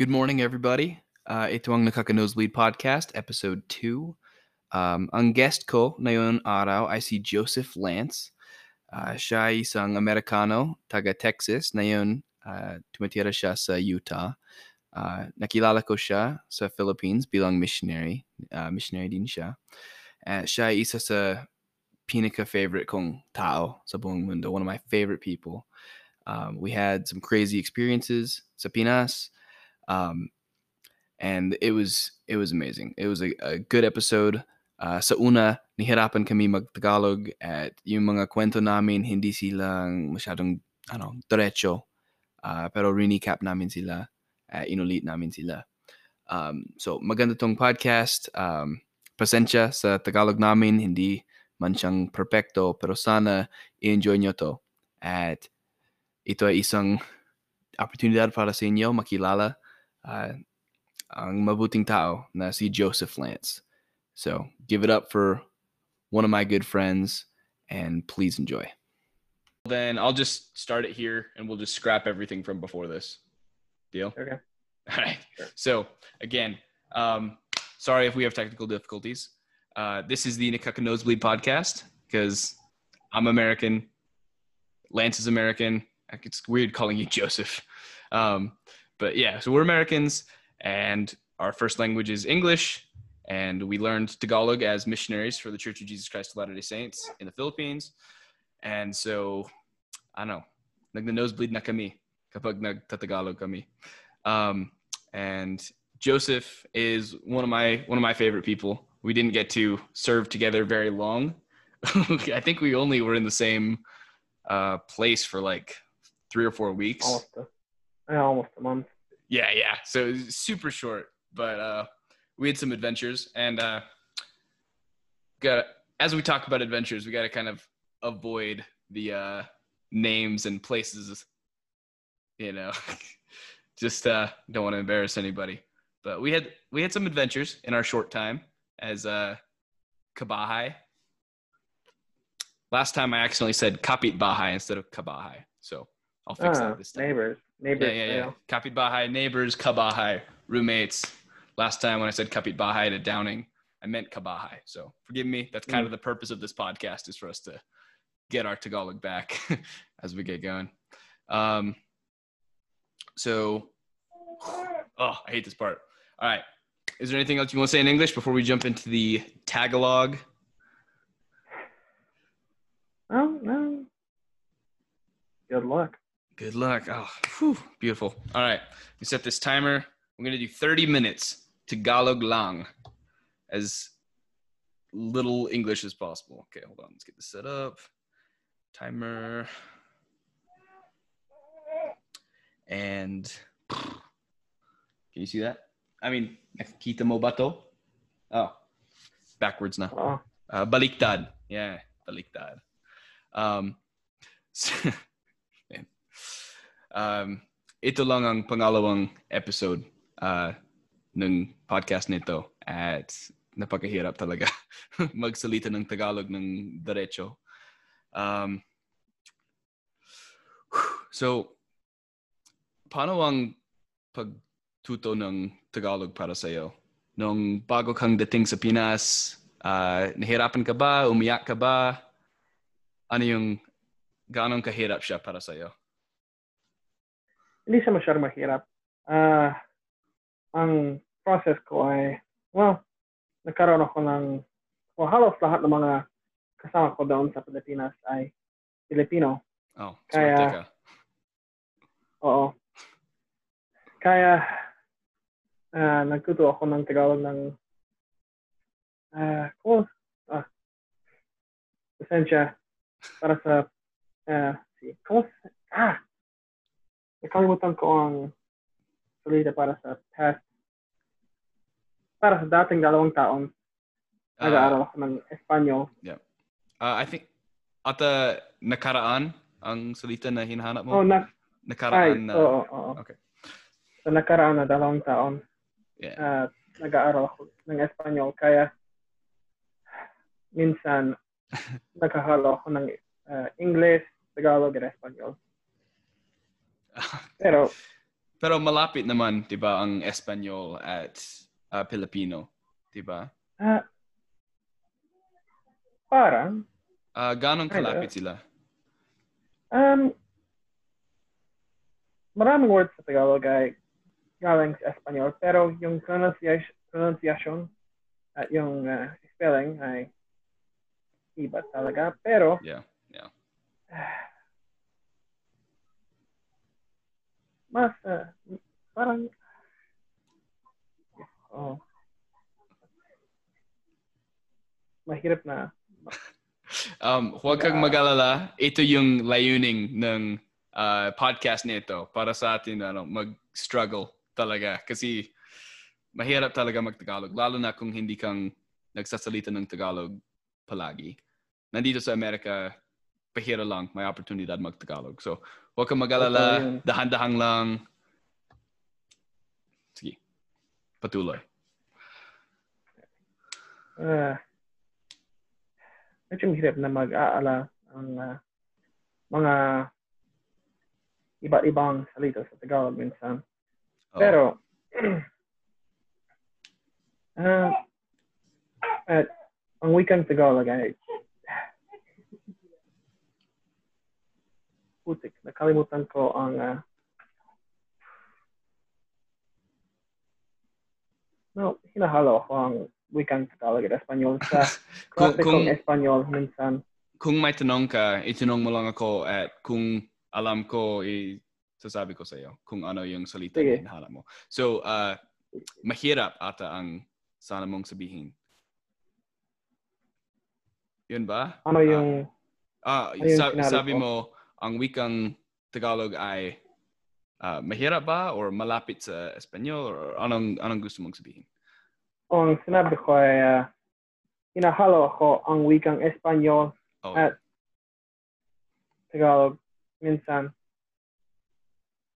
Good morning, everybody. Uh, ito ang Nakaka-Nosebleed Podcast, Episode 2. Um, ang guest ko ngayon araw ay si Joseph Lance. Uh, siya isang Amerikano, taga Texas. Ngayon, uh, tumitira siya sa Utah. Uh, nakilala ko siya sa Philippines bilang missionary. Uh, missionary din siya. Uh, siya isa sa pinaka-favorite kong tao sa buong mundo. One of my favorite people. Um, we had some crazy experiences sa Pinas. Um, and it was it was amazing. It was a, a good episode. Uh, sa una, nihirapan kami mag-Tagalog at yung mga kwento namin hindi silang masyadong ano, diretso. Uh, pero recap namin sila, uh, inulit namin sila. Um, so maganda tong podcast. Um, pasensya sa Tagalog namin, hindi man siyang perfecto, pero sana i-enjoy nyo to. At ito ay isang oportunidad para sa inyo makilala uh, ang mabuting tao na si Joseph Lance. So give it up for one of my good friends and please enjoy. Then I'll just start it here and we'll just scrap everything from before this. Deal? Okay. All right. So again, um, sorry if we have technical difficulties. Uh, this is the Nikaka Nosebleed podcast because I'm American. Lance is American. It's weird calling you Joseph. Um, but yeah, so we're Americans and our first language is English. And we learned Tagalog as missionaries for the Church of Jesus Christ of Latter day Saints in the Philippines. And so, I don't know, nag-nosebleed na kami kapag nagtatagalog kami. Um, and Joseph is one of my one of my favorite people. We didn't get to serve together very long. I think we only were in the same uh, place for like three or four weeks. Almost a, yeah, almost a month. Yeah, yeah. So super short, but uh, we had some adventures, and uh, got as we talk about adventures, we got to kind of avoid the uh, names and places. You know, just uh, don't want to embarrass anybody. But we had we had some adventures in our short time as uh, Kabahai. Last time I accidentally said Kapit Bahai instead of Kabahai, so I'll fix Ah, that this time. neighbors. Neighbors. Yeah, yeah, yeah. Kapit Bahai, neighbors, Kabahai, roommates. Last time when I said Kapit Bahai to Downing, I meant Kabahai. So forgive me. That's kind of the purpose of this podcast is for us to get our Tagalog back as we get going. Um, so, oh, I hate this part. All right. Is there anything else you want to say in English before we jump into the Tagalog? Oh, no. Good luck. Good luck. Oh, whew, beautiful. All right. We set this timer. We're going to do 30 minutes Tagalog lang as little English as possible. Okay, hold on. Let's get this set up. Timer. And can you see that? I mean, nakikita mo ba? Oh, backwards now. Oh, Uh, baliktad. Yeah, baliktad. Um, man. Um, ito lang ang pangalawang episode uh, ng podcast nito at napakahirap talaga magsalita ng Tagalog ng derecho. Um, so, paano ang pagtuto ng Tagalog para sa'yo? Nung bago kang dating sa Pinas, ah, nahirapan ka ba? Umiyak ka ba? Ano yung, gaano kahirap siya para sa'yo? Hindi siya masyadong mahirap. Ah, ang process ko ay, well, nagkaroon ako ng, well, halos lahat ng mga kasama ko doon sa Pilipinas ay Filipino. Oh, Kaya-. Oo. Kaya, ah, nagtuto ako ng Tagalog ng, ah, kung, ah, pasensya, para sa, ah, si, kung, ah, nakalimutan ko ang salita para sa past, para sa dating dalawang taon, Ah, nag-aaral ako ng Espanyol. ah, I think, ata nakaraan ang salita na hinahanap mo? Oh, na, ay, nakaraan na. oo, oo. Okay. Sa nakaraan na dalawang taon, Yeah. uh, nag-aaral ako ng Espanyol. Kaya minsan naghahalo ako ng uh, English, Tagalog, at Espanyol. Pero Pero malapit naman, di ba, ang Espanyol at uh, Filipino, di ba? Ah, parang, Uh, ganon kalapit sila? um, maraming words sa Tagalog ay galing sa Espanyol, pero yung pronunciation, pronunciation at yung uh, spelling ay iba talaga. Pero, Yeah. Yeah. Uh, parang, oh, mahirap na Um, huwag kang mag-alala. Ito yung layuning ng uh, podcast nito para sa atin ano, mag-struggle talaga. Kasi mahirap talaga mag-Tagalog. Lalo na kung hindi kang nagsasalita ng Tagalog palagi. Nandito sa Amerika, pahira lang. May oportunidad mag-Tagalog. So, huwag kang mag-alala. yun. Dahan-dahan lang. Sige. Patuloy. uh, medyo mahirap na mag-aala ang ah, mga iba't ibang salita sa Tagalog minsan. Oo. Pero, ah, at ang wikang Tagalog ay putik, nakalimutan ko ang ah, no, hinahalo ako ang wikang Tagalog at Espanyol sa Kung- klase kung- kong Espanyol minsan. kung may tanong ka, itanong mo lang ako at kung alam ko, i sasabi ko sa iyo kung ano yung salita Sige. na mo. So, uh, mahirap ata ang sana mong sabihin. Yun ba? Ano yung Ah, Ano yung sa- sabi ko? mo, ang wikang Tagalog ay ah, mahirap ba or malapit sa Espanyol or anong anong gusto mong sabihin? ang sinabi ko ay ah, hinahalo ako ang wikang Espanyol Oh, At- Tagalog minsan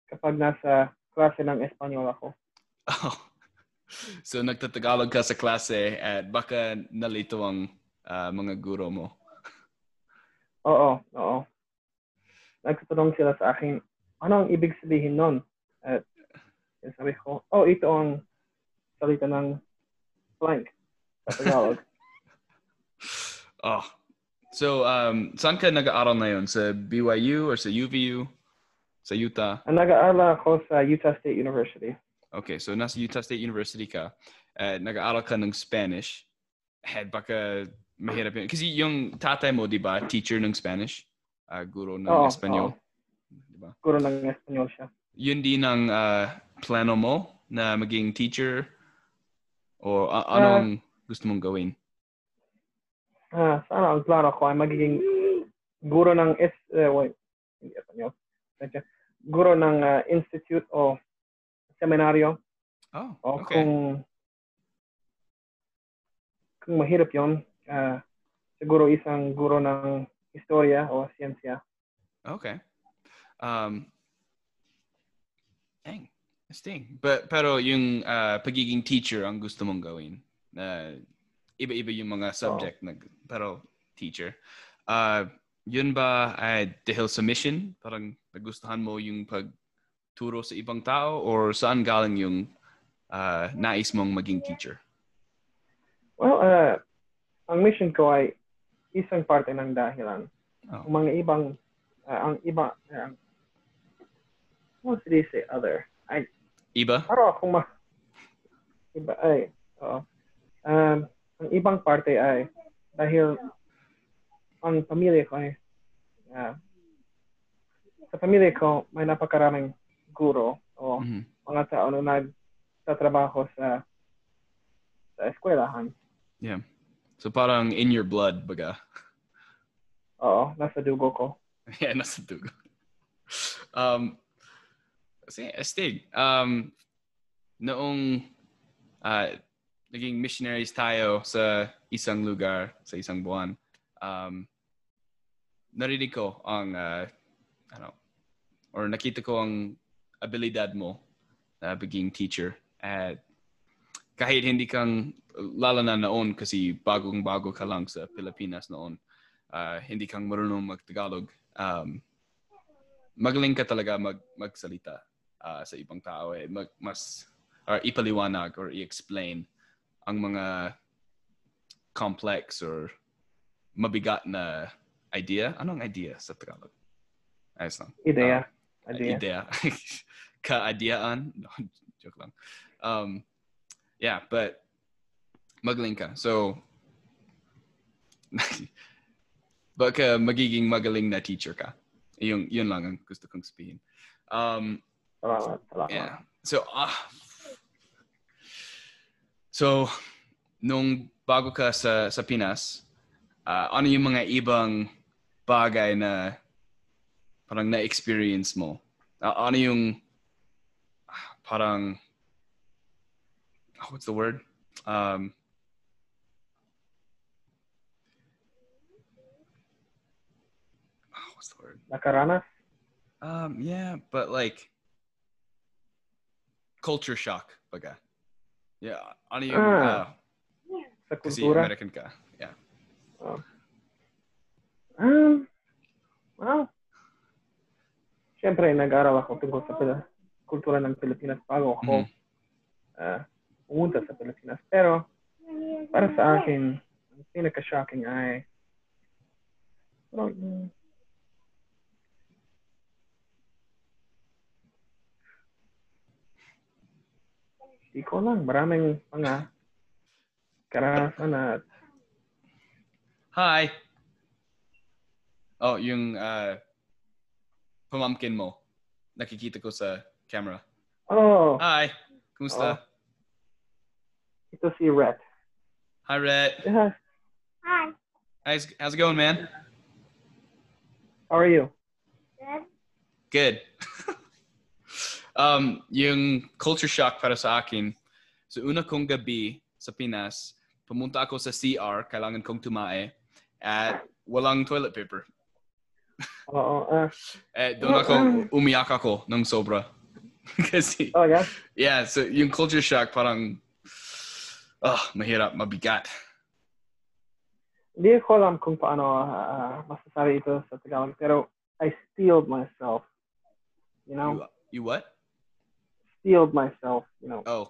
kapag nasa klase ng Espanyol ako. Oh. So nagtatagalog ka sa klase at baka nalito ang ah, mga guro mo. Oo, oo. Nagtatanong sila sa akin, ano ang ibig sabihin nun? At sabi ko, oh, ito ang salita ng blank sa Tagalog. Oh. So um saan ka nag-aaral na yun? Sa BYU or sa UVU? Sa Utah? ang nag-aaral ako sa Utah State University. Okay, so nasa Utah State University ka at nag-aaral ka ng Spanish. At baka mahirap yun. Kasi yung tatay mo, di ba, teacher ng Spanish? Ah, guro ng Oo, Espanyol. oo. Di ba? Guro ng Espanyol siya. Yun din ang ah, plano mo na maging teacher? O a- Ah. anong gusto mong gawin? Ah, sana ang plano ko ay magiging guro ng is eh, wait, hindi Espanyol. Guro ng ah, institute o seminaryo Oh, o okay. kung kung mahirap yon ah, siguro isang guro ng historia o siyensya. Okay. Um, dang. Sting. But, pero yung uh, pagiging teacher ang gusto mong gawin. Na iba-iba yung mga subject. na, pero teacher. Uh, yun ba ay dahil sa mission? Parang nagustuhan mo yung pagturo sa ibang tao? Or saan galing yung uh, nais mong maging teacher? Well, ah, ang mission ko ay isang parte ng dahilan. Oh. Ang mga ibang ah, ang iba uh, what did he say other? Ay, Iba? Pero kung ma... Iba, ay, oo. Um, ang ibang parte ay dahil ang pamilya ko ay ah, sa pamilya ko may napakaraming guro o Mhm. mga tao na nagtatrabaho sa sa eskwelahan. Yeah. So parang in your blood, baga. Oo, nasa dugo ko. Yeah, nasa dugo. Um, kasi, Astig, um, noong uh, naging missionaries tayo sa isang lugar, sa isang buwan, um, narinig ko ang, uh, ano, or nakita ko ang abilidad mo na maging teacher. At kahit hindi kang, lalo na noon kasi bagong-bago ka lang sa Pilipinas noon, uh, hindi kang marunong mag-Tagalog, um, magaling ka talaga mag magsalita uh, sa ibang tao eh mag, mas or ipaliwanag or i-explain ang mga complex or mabigat na idea. Anong idea sa Tagalog? Ayos lang. Ideya. Uh, Idea. idea. Ka-ideaan? No, joke lang. Um, yeah, but magaling ka. So, baka magiging magaling na teacher ka. Yung, yun lang ang gusto kong sabihin. Um, yeah. So, ah, so, nung bago ka sa, sa Pinas, ah, ano yung mga ibang bagay na parang na-experience mo? Ah, ano yung ah, parang ah, what's the word? Um, ah, what's the word? Nakaranas? Um, yeah, but like culture shock, baga. Yeah, ano yung Ah, Sa kasi? American ka. Yeah. Um, well, Siyempre, nag-aral ako tungkol sa pila- kultura ng Pilipinas bago ako Mhm. ah, pumunta sa Pilipinas. Pero, para sa akin, ang pinaka-shocking ay Hindi ko lang. Maraming mga karanasan at Hi. Oh, yung uh, pamangkin mo. Nakikita ko sa camera. oh, Hi. Kumusta? Oh. Ito si Rhett. Hi, Rhett. Yeah, Hi. How's, how's it going, man? how are you? Good. Good. um, yung culture shock para sa akin, sa una kong gabi sa Pinas, pumunta ako sa CR, kailangan kong tumae, at walang toilet paper. Oo. ah Eh, doon ako, umiyak ako ng sobra. Kasi, oh, yeah? yeah, so yung culture shock parang, ah, mahirap, mabigat. Hindi ko alam kung paano ah, masasabi ito sa Tagalog, pero I steeled myself. You know? You, you what? Steeled myself, you know? Oh.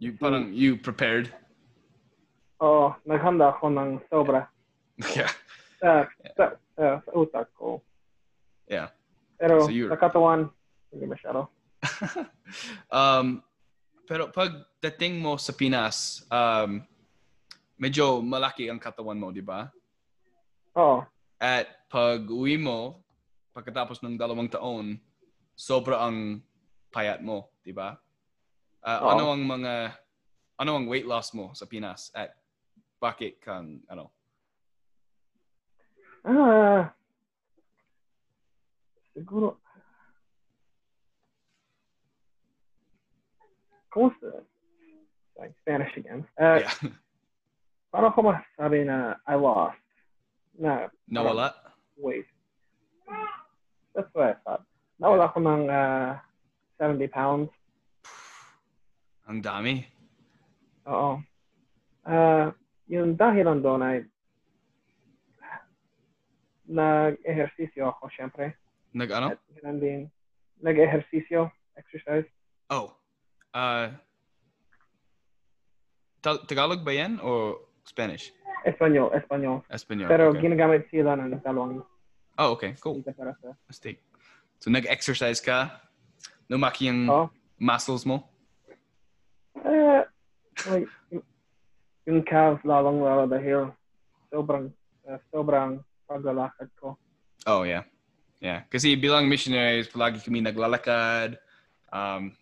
You parang, you prepared? Oo, naghanda ako ng sobra yeah. sa, sa, sa, sa utak ko. Yeah. Pero So you're- sa katawan, hindi masyado. um, pero pag dating mo sa Pinas, um, medyo malaki ang katawan mo, di ba? Oo. At pag uwi mo, pagkatapos ng dalawang taon, sobra ang payat mo, di ba? Oo. ano ang mga, ano ang weight loss mo sa Pinas? At bakit kang, ano? Ah, siguro, kumusta? Like Spanish again. Uh, yeah. Paano ko masasabi na I lost? Na Nawala? weight. That's what I thought. Nawala ko ng uh, 70 pounds. Ang dami. Oo. Uh, yung dahilan doon ay nag-ehersisyo ako, syempre. Nag ano? At din, nag-ehersisyo, exercise. Oh. Uh, Tagalog ba yan o Spanish? Espanyol, Espanyol. Espanol. Pero okay. ginagamit sila ng dalawang Oh, okay. Cool. para sa... Mistake. So, nag-exercise ka? Lumaki yung Oo. muscles mo? Eh, like, yung calves lalong lalo dahil sobrang, uh, sobrang paglalakad ko. Oh, yeah. Yeah. Kasi bilang missionaries, palagi kami naglalakad. Um,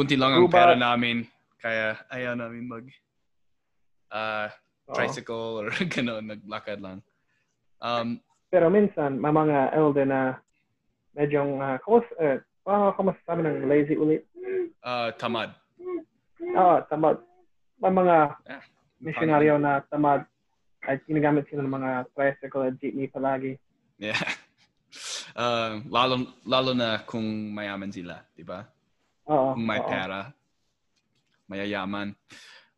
kunti lang ang pera namin. Kaya ayaw namin mag uh, tricycle or gano'n, naglakad lang. Um, Pero minsan, may mga elder na medyong, uh, kamus, uh, paano ako masasabi ng lazy ulit? uh, tamad. Oo, tamad. May mga Ah, misyonaryo na tamad at ginagamit sila ng mga tricycle at jeepney palagi. Yeah. Uh, lalo, lalo na kung mayaman sila, di ba? Oo. May oo. pera, mayayaman.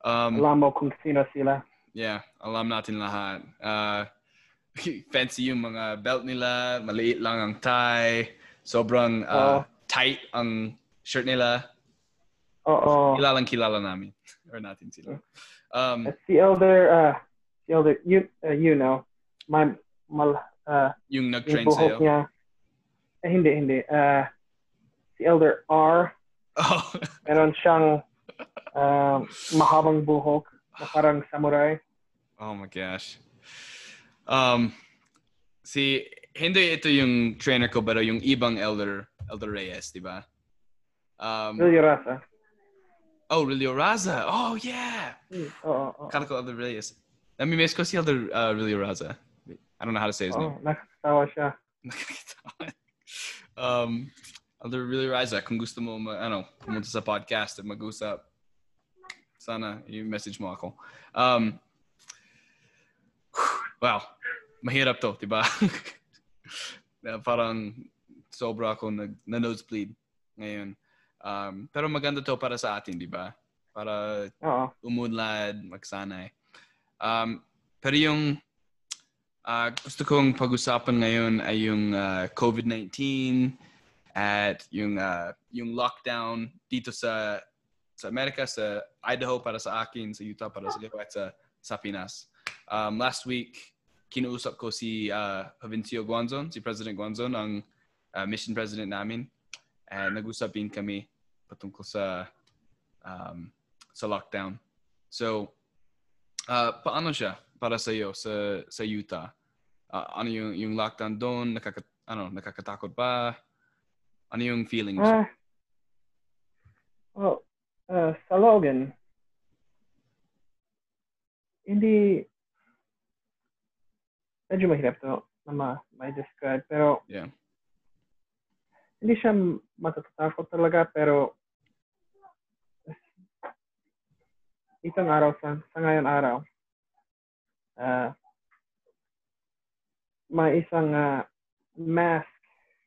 Um, Alam mo kung sino sila. Yeah, alam natin lahat. Uh, fancy yung mga belt nila, maliit lang ang tie, Sobrang uh, tight ang shirt nila. Oo. Kilalang kilala namin. Or natin sila. Um, At si Elder, uh, si Elder, you, uh, you know, my, mal, uh, yung yung nag-train buhok sa'yo. niya. Eh, hindi, hindi. Uh, si Elder R, Oh. meron siyang uh, mahabang buhok na parang samurai. oh my gosh. Um, si, hindi ito yung trainer ko, pero yung ibang Elder, Elder Reyes, di ba? Um, Really rasa. oh, Relio Raza. Oh, yeah. Hmm, Oo, oo. Kala ko Elder Reyes. Nami-miss ko si Elder uh, Relio Raza. I don't know how to say his name. Oo, nakakatawa siya. um, Relio Raza, kung gusto mo, ma- ano, pumunta sa podcast at mag-usap, sana i-message mo ako. Um, wow, mahirap to, di ba? Parang sobra ako nag, na nosebleed ngayon. Um, pero maganda to para sa atin, di ba? Para Oo. umunlad, magsanay. Um, pero yung ah, gusto kong pag-usapan ngayon ay yung ah, COVID-19 at yung ah, yung lockdown dito sa sa Amerika, sa Idaho para sa akin, sa Utah para sa iyo sa, sa Pinas. Um, last week, kinuusap ko si uh, Jovencio Guanzon, si President Guanzon, ang ah, mission president namin. And nag-usapin kami patungkol sa um, sa lockdown. So, uh, paano siya para sa iyo sa sa Utah? Ah, ano yung yung lockdown doon? Nakaka, ano, nakakatakot ba? Ano yung feelings? Ah. Oh, uh, sa Logan, hindi, medyo mahirap to na ma, may describe, pero Yeah. hindi siya matatatakot talaga, pero itong araw, sa, sa ngayon araw, ah may isang ah, mask,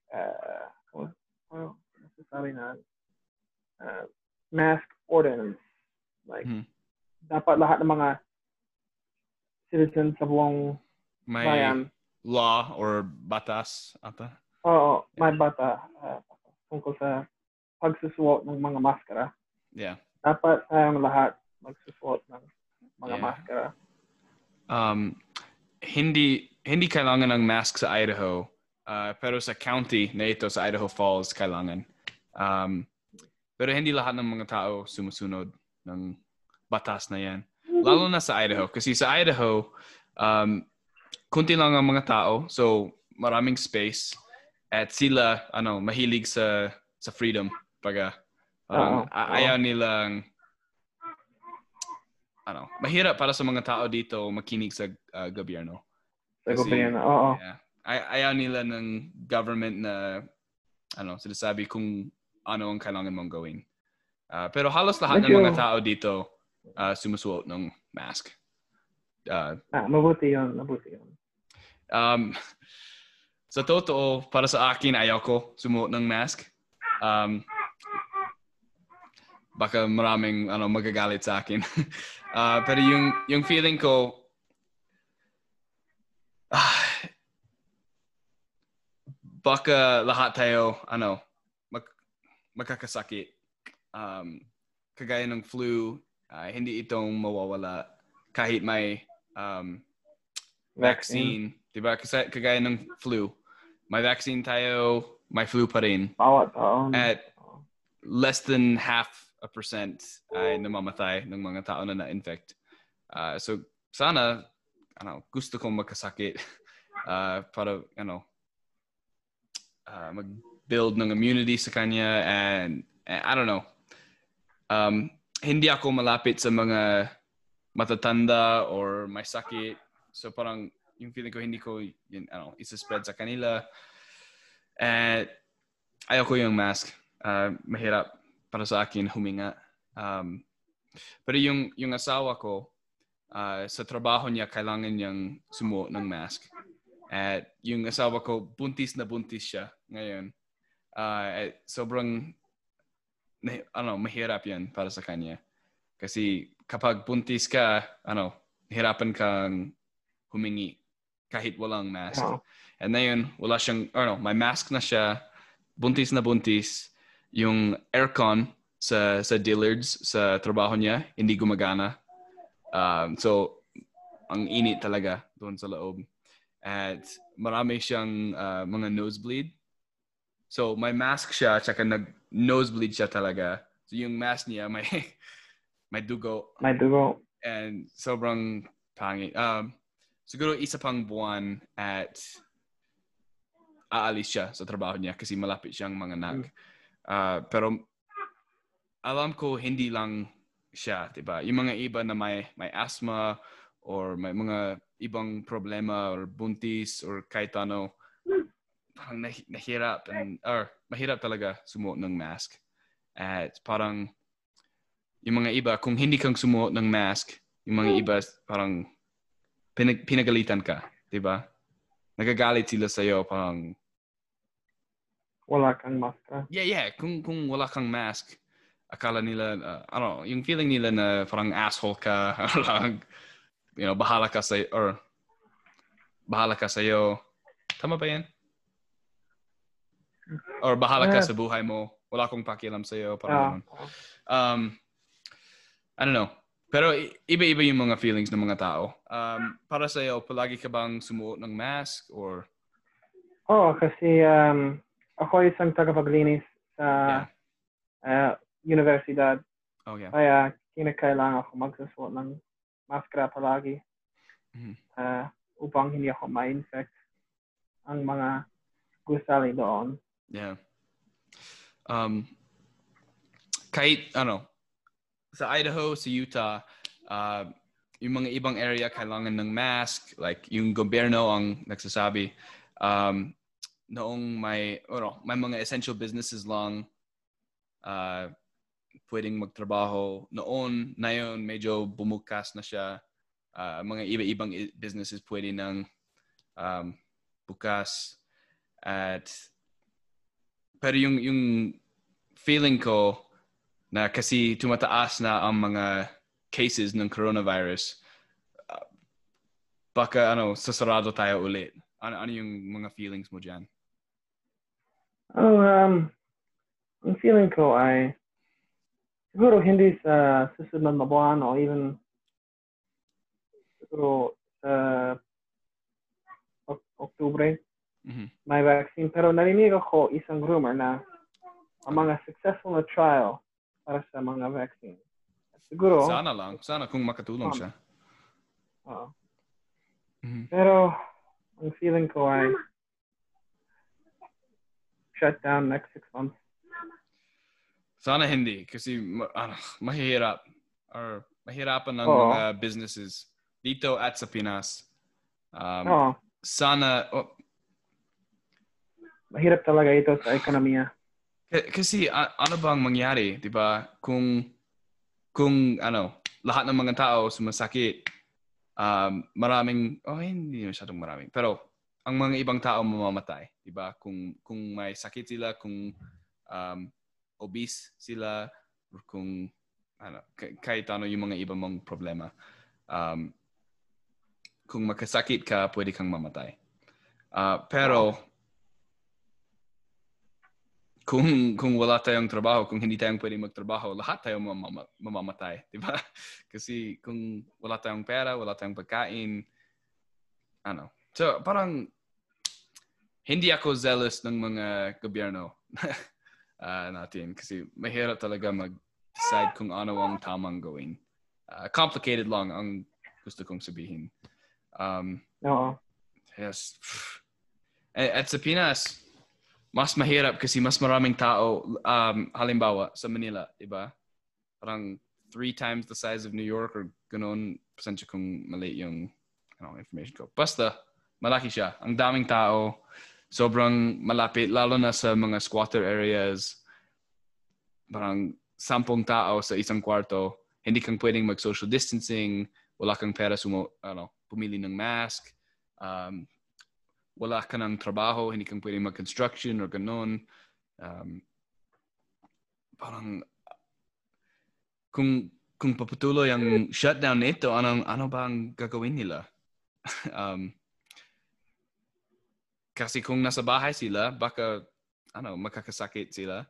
uh, ano masasabi na, ah, mask ordinance. Like, Mhm. dapat lahat ng mga citizens sa buong May bayan, law or batas ata? oo, may bata ah, tungkol sa pagsusuot ng mga maskara. Yeah. Dapat tayong lahat magsusuot ng mga Yeah. maskara. Um, hindi hindi kailangan ng mask sa Idaho, uh, pero sa county na ito sa Idaho Falls kailangan. Um, pero hindi lahat ng mga tao sumusunod ng batas na yan. Lalo na sa Idaho. Kasi sa Idaho, um, kunti lang ang mga tao. So, maraming space. At sila, ano, mahilig sa sa freedom. Pag, oo. ayaw nilang ano, mahirap para sa mga tao dito makinig sa uh, gobyerno. Sa gobyerno, oo. Yeah. Ay- ayaw nila ng government na ano, sinasabi kung ano ang kailangan mong gawin. Ah, pero halos lahat ng Medyo- mga tao dito ah, sumusuot ng mask. Ah, Ah, mabuti yun, mabuti yun. um, sa totoo, para sa akin, ayaw ko sumuot ng mask. Um, baka maraming ano, magagalit sa akin. Ah, pero yung, yung feeling ko, ah, baka lahat tayo, ano, mag, magkakasakit. Um, kagaya ng flu, ah, hindi itong mawawala kahit may um, vaccine, 'di ba? Kasi kagaya ng flu, may vaccine tayo, may flu pa rin. Bawat taon. At less than half a percent ay namamatay ng mga tao na na-infect. Ah, so sana ano, gusto kong magkasakit ah, para ano ah, mag-build ng immunity sa kanya and, and I don't know. Um, hindi ako malapit sa mga matatanda or may sakit. So parang yung feeling ko hindi ko yun, isa-spread sa kanila. And ayaw ko yung mask. Ah, mahirap para sa akin huminga. Um, pero yung, yung asawa ko, ah, sa trabaho niya, kailangan niyang sumuot ng mask. At yung asawa ko, buntis na buntis siya ngayon. Ah, at sobrang, na, ano, mahirap yan para sa kanya. Kasi kapag buntis ka, ano, hirapan kang humingi kahit walang mask. Oo. And ngayon, wala siyang, or no, may mask na siya, buntis na buntis, yung aircon sa sa Dillards sa trabaho niya hindi gumagana. Um, so ang init talaga doon sa loob. At marami siyang uh, mga nosebleed. So may mask siya tsaka nag nosebleed siya talaga. So yung mask niya may may dugo. May dugo. And sobrang pangit. Um, siguro isa pang buwan at aalis siya sa trabaho niya kasi malapit siyang mga anak. Uh, pero alam ko hindi lang siya, 'di ba? Yung mga iba na may may asthma or may mga ibang problema or buntis or kahit ano parang nah- nahirap and or mahirap talaga sumuot ng mask. At parang yung mga iba kung hindi kang sumuot ng mask, yung mga iba parang pinag- pinagalitan ka, 'di ba? Nagagalit sila sa iyo parang wala kang mask. Yeah, yeah, kung kung wala kang mask, akala nila uh, ano, yung feeling nila na parang asshole ka, lang you know, bahala ka sa or bahala ka sa iyo. Tama ba 'yan? Or bahala ka sa buhay mo. Wala akong pakialam sa iyo, parang uh, um I don't know. Pero iba-iba yung mga feelings ng mga tao. Um, para sa iyo, palagi ka bang sumuot ng mask or? Oo, oh, kasi um, ako isang tagapaglinis sa yeah. uh, universidad. Oh, yeah. Kaya kinakailangan ako magsusuot ng maskara palagi mm-hmm. uh, upang hindi ako ma-infect ang mga gusali doon. Yeah. Um, kahit ano, sa Idaho, sa Utah, uh, yung mga ibang area kailangan ng mask, like yung gobyerno ang nagsasabi, um, noong may, ano, may mga essential businesses lang uh, pwedeng magtrabaho. Noon, na yun, medyo bumukas na siya. Uh, mga iba-ibang businesses pwede nang um, bukas. At, pero yung, yung feeling ko, na kasi tumataas na ang mga cases ng coronavirus, uh, baka ano, sasarado tayo ulit. Ano, ano yung mga feelings mo dyan? Oh, um, ang feeling ko ay siguro hindi sa susunod na buwan o even siguro sa Oktubre mm-hmm. may vaccine. Pero narinig ako isang rumor na ang mga successful na trial para sa mga vaccine. Siguro. Sana lang. Sana kung makatulong um, siya. Oo. Mm-hmm. Pero, ang feeling ko ay shut down next six months. Sana hindi. Kasi ano, mahirap. Or mahirapan ng Oo. mga businesses dito at sa Pinas. Um, Oo. Sana, oh, mahirap talaga ito sa ekonomiya. Kasi ano bang mangyari, 'di ba? Kung kung ano, lahat ng mga tao sumasakit, um, maraming oh hindi masyadong maraming, pero ang mga ibang tao mamamatay, 'di ba? Kung kung may sakit sila, kung um, obese sila, or kung ano, kahit ano yung mga ibang mong problema. Um, kung magkasakit ka, pwede kang mamatay. Uh, pero kung kung wala tayong trabaho, kung hindi tayong pwedeng magtrabaho, lahat tayo mamam- mamamatay, di ba? Kasi kung wala tayong pera, wala tayong pagkain, ano. So, parang hindi ako zealous ng mga gobyerno uh, natin kasi mahirap talaga mag-decide kung ano ang tamang gawin. Uh, complicated lang ang gusto kong sabihin. Um, Oo. Yes. At sa Pinas, mas mahirap kasi mas maraming tao, um, halimbawa, sa Manila, di ba? Parang three times the size of New York or ganun. Pasensya kung mali yung ano, information ko. Basta, malaki siya. Ang daming tao. Sobrang malapit, lalo na sa mga squatter areas. Parang sampung tao sa isang kwarto. Hindi kang pwedeng mag-social distancing. Wala kang pera sumo, ano, pumili ng mask. Um, wala ka ng trabaho, hindi kang pwede mag-construction or ganun. Um, parang kung kung paputuloy ang shutdown nito, ano, ano ba ang gagawin nila? um, kasi kung nasa bahay sila, baka ano, makakasakit sila.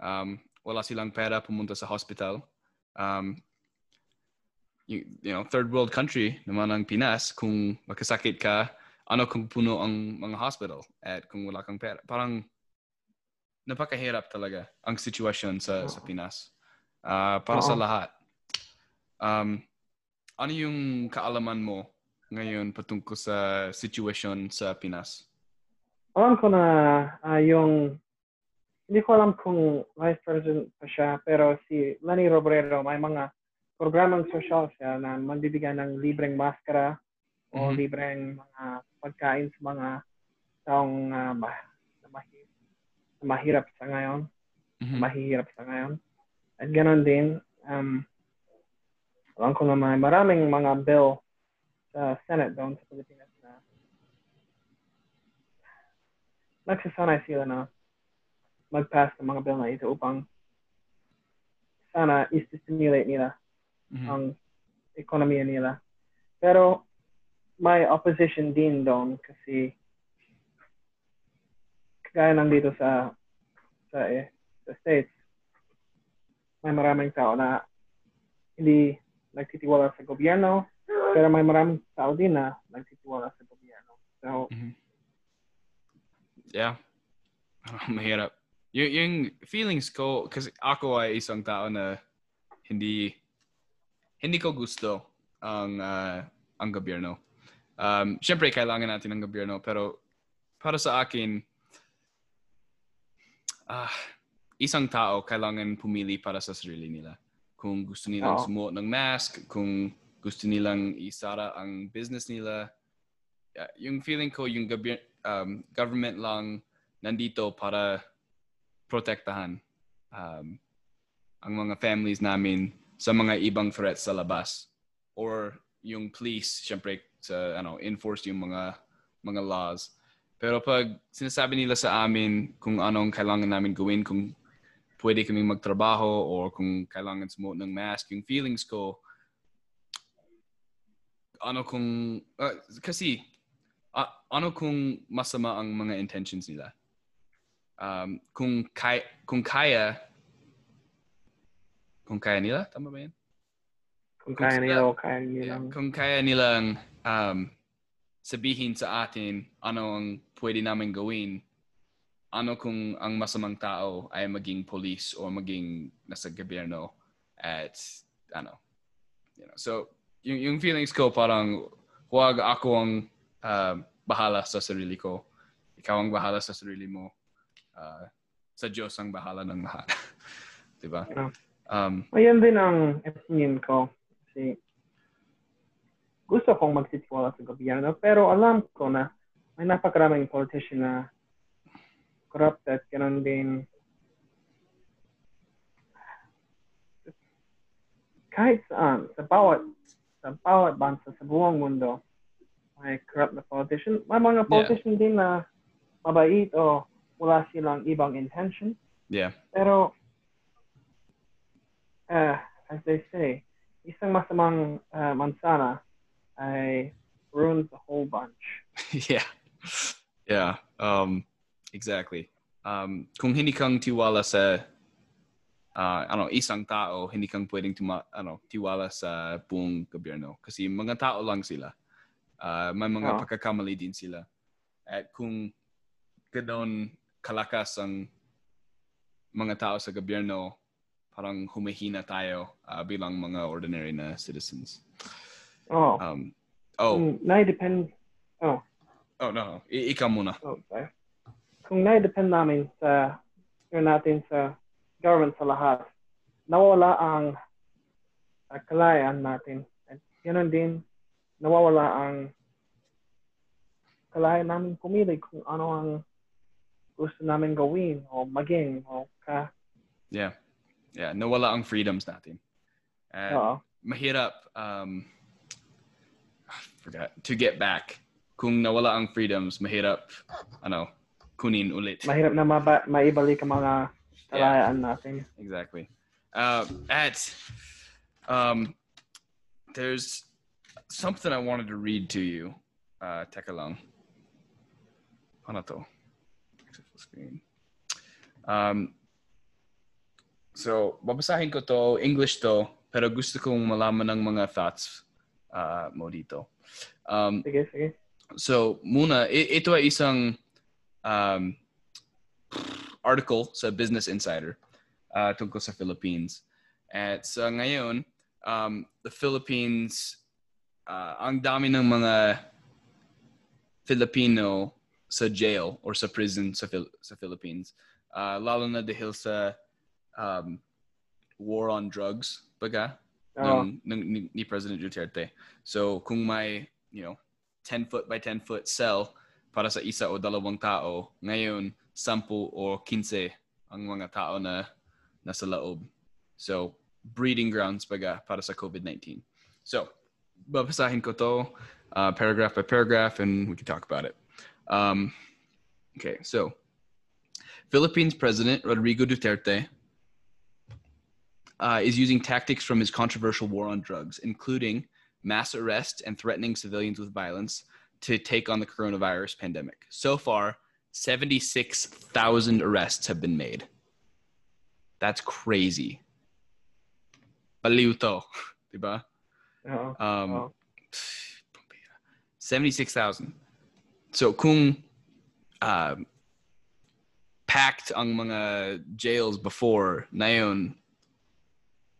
Um, wala silang pera pumunta sa hospital. Um, you, you know, third world country naman ang Pinas, kung makasakit ka, ano kung puno ang mga hospital at kung wala kang pera. Parang napakahirap talaga ang sitwasyon sa, sa Pinas. Uh, para sa Oo. lahat. Um, ano yung kaalaman mo ngayon patungkol sa sitwasyon sa Pinas? Alam ko na ah, yung hindi ko alam kung vice president pa siya pero si Lenny Robredo may mga programang social siya na magbibigay ng libreng maskara o Mhm. libreng mga pagkain sa mga taong ah, ma- na mahi- na mahirap sa ngayon, Mhm. mahihirap sa ngayon. At ganoon din, um, alam ko na may maraming mga bill sa Senate doon sa Pilipinas na nagsasanay sila na mag-pass ng mga bill na ito upang sana is-stimulate nila Mhm. ang ekonomiya nila. Pero may opposition din doon kasi kagaya ng dito sa sa, eh, sa States, may maraming tao na hindi nagtitiwala sa gobyerno, pero may maraming tao din na nagtitiwala sa gobyerno. So, Mhm. Yeah. Parang mahirap. Y- yung feelings ko, kasi ako ay isang tao na hindi hindi ko gusto ang ah, ang gobyerno. Um, Siyempre, kailangan natin ng gobyerno, pero para sa akin, ah, isang tao kailangan pumili para sa sarili nila. Kung gusto nilang Oo. sumuot ng mask, kung gusto nilang isara ang business nila, yeah, yung feeling ko, yung gobyerno, um, government lang nandito para protektahan um, ang mga families namin sa mga ibang threats sa labas. Or yung police, syempre, sa, ano, enforce yung mga mga laws. Pero pag sinasabi nila sa amin kung anong kailangan namin gawin, kung pwede kaming magtrabaho or kung kailangan sumuot ng mask, yung feelings ko, ano kung, ah, kasi, ah, ano kung masama ang mga intentions nila? Um, kung, kaya, kung kaya, kung kaya nila, tama ba yan? kung Kung kaya nila o kaya Yeah, nilang kung kaya nilang um, sabihin sa atin ano ang pwede namin gawin, ano kung ang masamang tao ay maging police o maging nasa gobyerno at ano. You know, so, yung, yung feelings ko parang huwag ako ang uh, bahala sa sarili ko. Ikaw ang bahala sa sarili mo. Uh, sa Diyos ang bahala ng lahat. diba? Yeah. Um, Ayan din ang opinion ko. Kasi gusto kong magsitiwala sa gobyerno, pero alam ko na may napakaraming politician na corrupted, ganun din. Kahit saan, sa bawat sa bawat bansa sa buong mundo, may corrupt na politician. May mga Yeah. politician din na mabait o wala silang ibang intention. yeah. Pero, uh, as they say, isang masamang uh, mansana ay ruins the whole bunch. yeah. Yeah. Um, exactly. Um, kung hindi kang tiwala sa uh, ano, isang tao, hindi kang pwedeng tuma, ano, tiwala sa buong gobyerno. Kasi mga tao lang sila. Uh, may mga Oo. pagkakamali din sila. At kung ganoon kalakas ang mga tao sa gobyerno, parang humihina tayo uh, bilang mga ordinary na citizens. Oh, Um, oh, kung nai-depend, oh, oh no, I- ikaw muna. oh, sorry. Kung nai-depend namin sa, yun natin sa government sa lahat, nawawala ang uh, kalayaan natin. At yun din, nawawala ang kalayaan namin pumili kung ano ang gusto namin gawin o maging o ka. Yeah. Yeah, nawala ang freedoms natin. At Oo. mahirap um I forgot to get back. Kung nawala ang freedoms, mahirap ano, kunin ulit. Mahirap na maba, maibalik ang mga kalayaan natin. exactly. Uh, at um, there's something I wanted to read to you. Uh, teka lang. Ano? Screen. Um, so, babasahin ko to, English to, pero gusto kong malaman ng mga thoughts uh, mo dito. Um, Sige, sige. so, muna, ito ay isang um, article sa Business Insider uh, tungkol sa Philippines. At sa ngayon, um, the Philippines, uh, ang dami ng mga Filipino sa jail or sa prison sa, Phil- sa Philippines. Uh, lalo na dahil sa um, war on drugs, baga, Oo. ng, ng, ni, ni President Duterte. So, kung may, you know, 10 foot by 10 foot cell para sa isa o dalawang tao, ngayon, 10 o 15 ang mga tao na nasa loob. So, breeding grounds baga para sa COVID-19. So, babasahin ko to uh, paragraph by paragraph and we can talk about it. Um, okay, so Philippines President Rodrigo Duterte uh, is using tactics from his controversial war on drugs, including mass arrest and threatening civilians with violence to take on the coronavirus pandemic. So far, 76,000 arrests have been made. That's crazy. Baliw to, diba? Oo. Um, Oo. 76,000. So kung uh, packed ang mga jails before, na yun,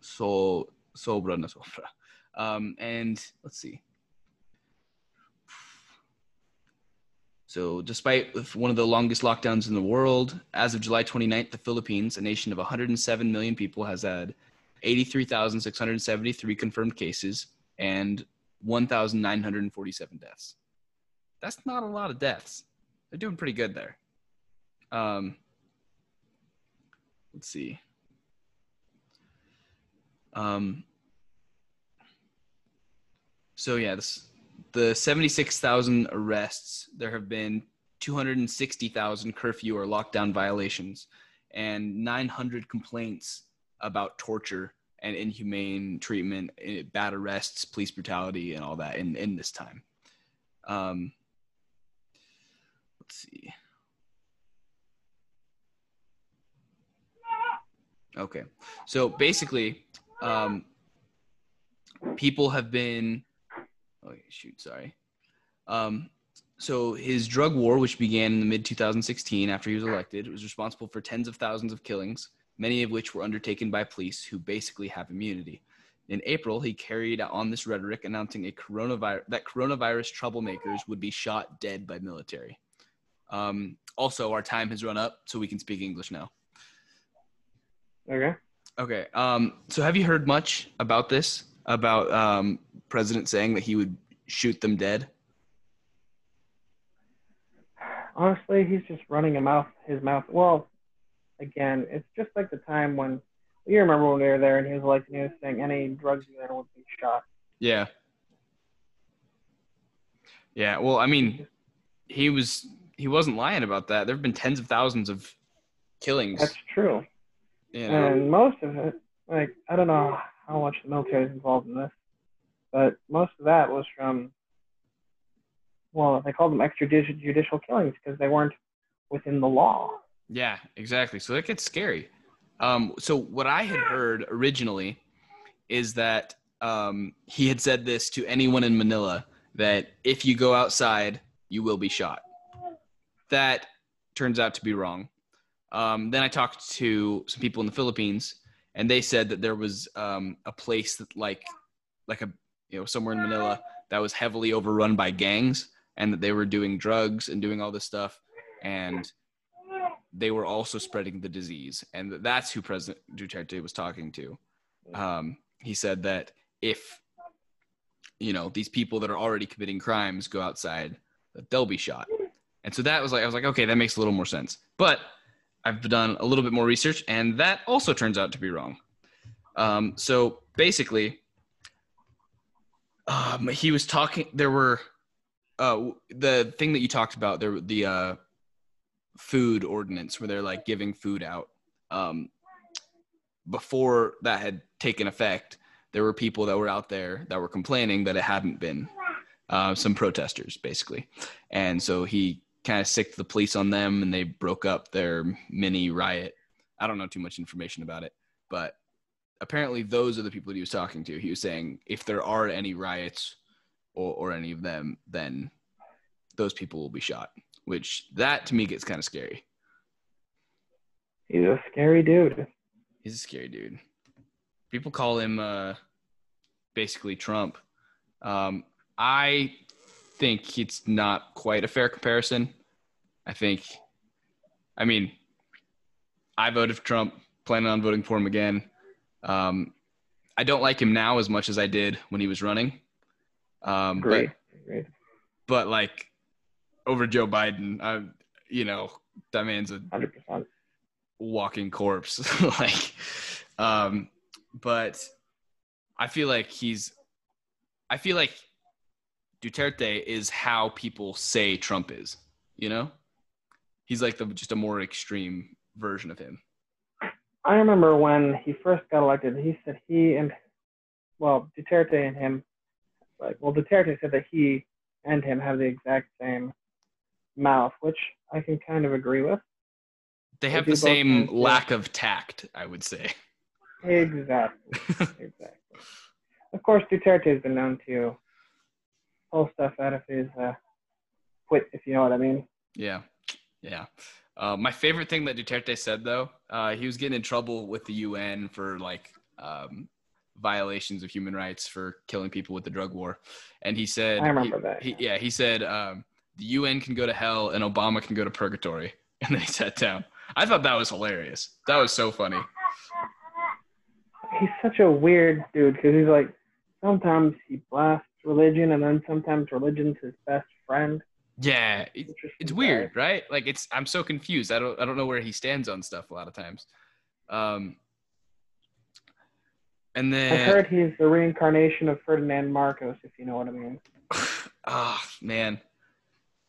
so sobra na sobra. Um, and let's see. So, despite one of the longest lockdowns in the world, as of July 29th, the Philippines, a nation of 107 million people, has had 83,673 confirmed cases and 1,947 deaths. That's not a lot of deaths. They're doing pretty good there. Um, let's see. Um, so yeah, this, the 76,000 arrests. There have been 260,000 curfew or lockdown violations, and 900 complaints about torture and inhumane treatment, eh, bad arrests, police brutality, and all that in, in this time. Um, let's see. Okay. So basically, um, people have been. Oh, shoot, sorry. Um, so his drug war, which began in the mid 2016 after he was elected, was responsible for tens of thousands of killings, many of which were undertaken by police who basically have immunity. In April, he carried on this rhetoric announcing a coronavirus that coronavirus troublemakers would be shot dead by military. Um, also, our time has run up, so we can speak English now. Okay. Okay. Um, so have you heard much about this? About um, president saying that he would shoot them dead? Honestly, he's just running a mouth his mouth. Well, again, it's just like the time when you remember when we were there and he was like he was saying any drug dealer would be shot. Yeah. Yeah. Well, I mean, he was he wasn't lying about that. There have been tens of thousands of killings. That's true. Yeah. And most of it, like I don't know how much the military is involved in this, but most of that was from well, they called them extrajudicial killings because they weren't within the law. Yeah, exactly. So that gets scary. Um, so what I had heard originally is that um, he had said this to anyone in Manila that if you go outside, you will be shot. That turns out to be wrong. Um, then I talked to some people in the Philippines, and they said that there was um, a place that like like a you know somewhere in Manila that was heavily overrun by gangs, and that they were doing drugs and doing all this stuff, and they were also spreading the disease, and that's who President Duterte was talking to. Um, he said that if you know these people that are already committing crimes go outside, that they'll be shot. And so that was like I was like, okay, that makes a little more sense. But I've done a little bit more research, and that also turns out to be wrong. Um, so basically, um, he was talking. There were uh, the thing that you talked about. There, the uh, food ordinance where they're like giving food out. Um, before that had taken effect, there were people that were out there that were complaining that it hadn't been. Uh, some protesters, basically, and so he kind of sicked the police on them, and they broke up their mini riot I don't know too much information about it, but apparently those are the people he was talking to. He was saying if there are any riots or, or any of them, then those people will be shot. Which that to me gets kind of scary. He's a scary dude. He's a scary dude. People call him uh, basically Trump. Um, I think it's not quite a fair comparison. I think, I mean, I voted for Trump, planning on voting for him again. Um, I don't like him now as much as I did when he was running. Um, Great. But, Great. but like over Joe Biden, I, you know, that man's a 100%. walking corpse. like, um, but I feel like he's, I feel like Duterte is how people say Trump is, you know? He's like the, just a more extreme version of him. I remember when he first got elected, he said he and, well, Duterte and him, like, well, Duterte said that he and him have the exact same mouth, which I can kind of agree with. They have the same lack of tact, I would say. Exactly. exactly. Of course, Duterte has been known to pull stuff out of his uh, wit, if you know what I mean. Yeah, yeah. Uh, my favorite thing that Duterte said, though, uh, he was getting in trouble with the UN for like um, violations of human rights for killing people with the drug war, and he said, I remember he- that. He, yeah, he said um, the UN can go to hell and Obama can go to purgatory, and then he sat down. I thought that was hilarious. That was so funny. He's such a weird dude because he's like, sometimes he blasts religion, and then sometimes religion's his best friend. Yeah, it- it's guy. weird, right? Like it's I'm so confused. I don't I don't know where he stands on stuff a lot of times. Um and then I've heard he's the reincarnation of Ferdinand Marcos, if you know what I mean. oh man.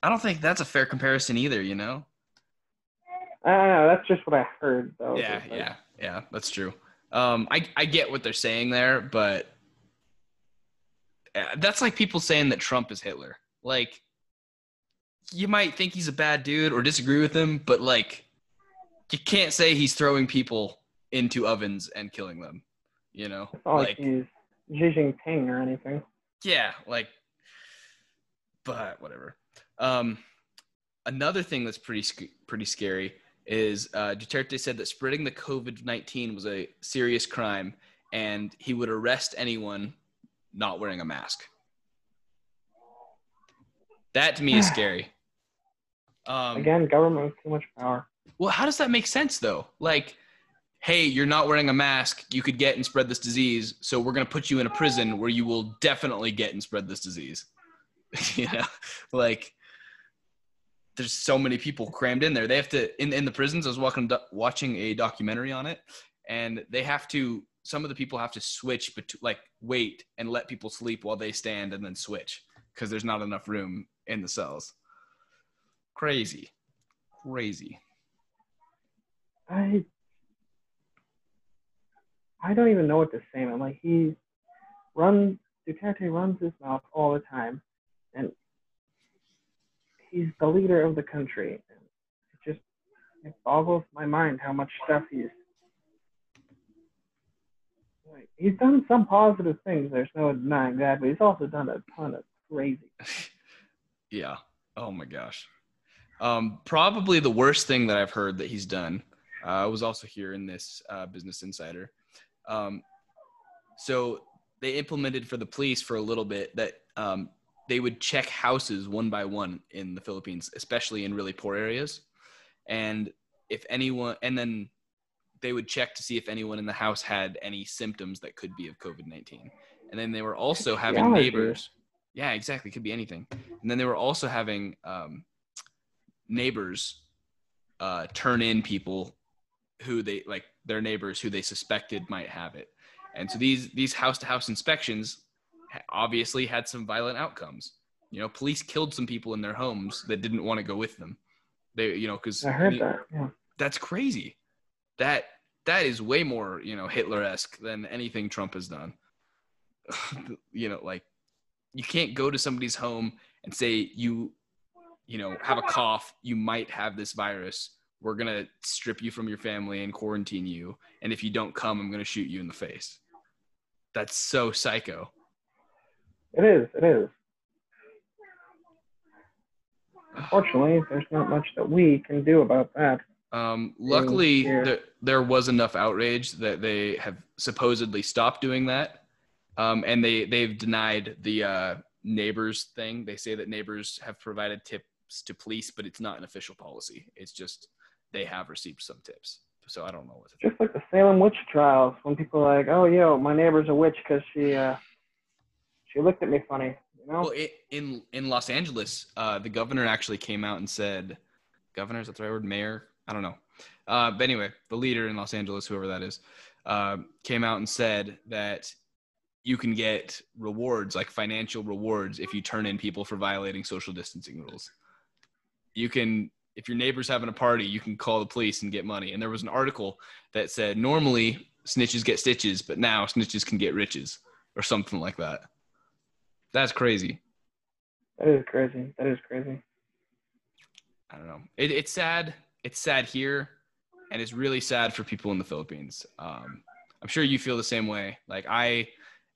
I don't think that's a fair comparison either, you know? I don't know. That's just what I heard, though. Yeah, like, yeah, yeah, that's true. Um I I get what they're saying there, but uh, that's like people saying that Trump is Hitler. Like you might think he's a bad dude or disagree with him, but like you can't say he's throwing people into ovens and killing them. You know, It's not like, like he's Xi Jinping or anything. yeah, like, but whatever. Um, another thing that's pretty sc- pretty scary is uh, Duterte said that spreading the COVID nineteen was a serious crime, and he would arrest anyone not wearing a mask. That to me is scary. Um, Again, government with too much power. well, how does that make sense though? Like, hey, you're not wearing a mask, you could get and spread this disease, so we're gonna put you in a prison where you will definitely get and spread this disease. you know, like there's so many people crammed in there. They have to in in the prisons. I was walking watching a documentary on it, and they have to. Some of the people have to switch, but like wait and let people sleep while they stand and then switch because there's not enough room in the cells. Crazy, crazy. I I don't even know what to say. man. like he runs Duterte runs his mouth all the time, and he's the leader of the country. It just it boggles my mind how much stuff he's. Like, he's done some positive things. There's no denying that, but he's also done a ton of crazy. Yeah. Oh my gosh. Um, probably the worst thing that I've heard that he's done. Uh, was also here in this uh, Business Insider. Um, so they implemented for the police for a little bit that um, they would check houses one by one in the Philippines, especially in really poor areas. And if anyone, and then they would check to see if anyone in the house had any symptoms that could be of COVID 19. And then they were also having Allergies. neighbors. Yeah, exactly. Could be anything. And then they were also having um, neighbors uh, turn in people who they like their neighbors who they suspected might have it. And so these these house to house inspections obviously had some violent outcomes. You know, police killed some people in their homes that didn't want to go with them. They, you know, because I heard that. Yeah. that's crazy. That that is way more, you know, Hitler esque than anything Trump has done. you know, like you can't go to somebody's home and say you, you know, have a cough, you might have this virus we're gonna strip you from your family and quarantine you, and if you don't come, I'm gonna shoot you in the face. That's so psycho. It is. It is. Unfortunately, there's not much that we can do about that. Um, luckily, there, there was enough outrage that they have supposedly stopped doing that, um, and they they've denied the uh, neighbors thing. They say that neighbors have provided tips to police, but it's not an official policy. It's just they have received some tips. So I don't know what. Just like the Salem witch trials, when people are like, "Oh, yo, my neighbor's a witch because she uh, she looked at me funny," you know? Well, i in in Los Angeles, uh, the governor actually came out and said, "Governor is that the right word? Mayor? I don't know." Uh, but anyway, the leader in Los Angeles, whoever that is, uh, came out and said that you can get rewards, like financial rewards, if you turn in people for violating social distancing rules. You can, if your neighbor's having a party, you can call the police and get money. And there was an article that said normally snitches get stitches, but now snitches can get riches or something like that. That's crazy. That is crazy. That is crazy. I don't know. It, it's sad. It's sad here, and it's really sad for people in the Philippines. Um, I'm sure you feel the same way. Like I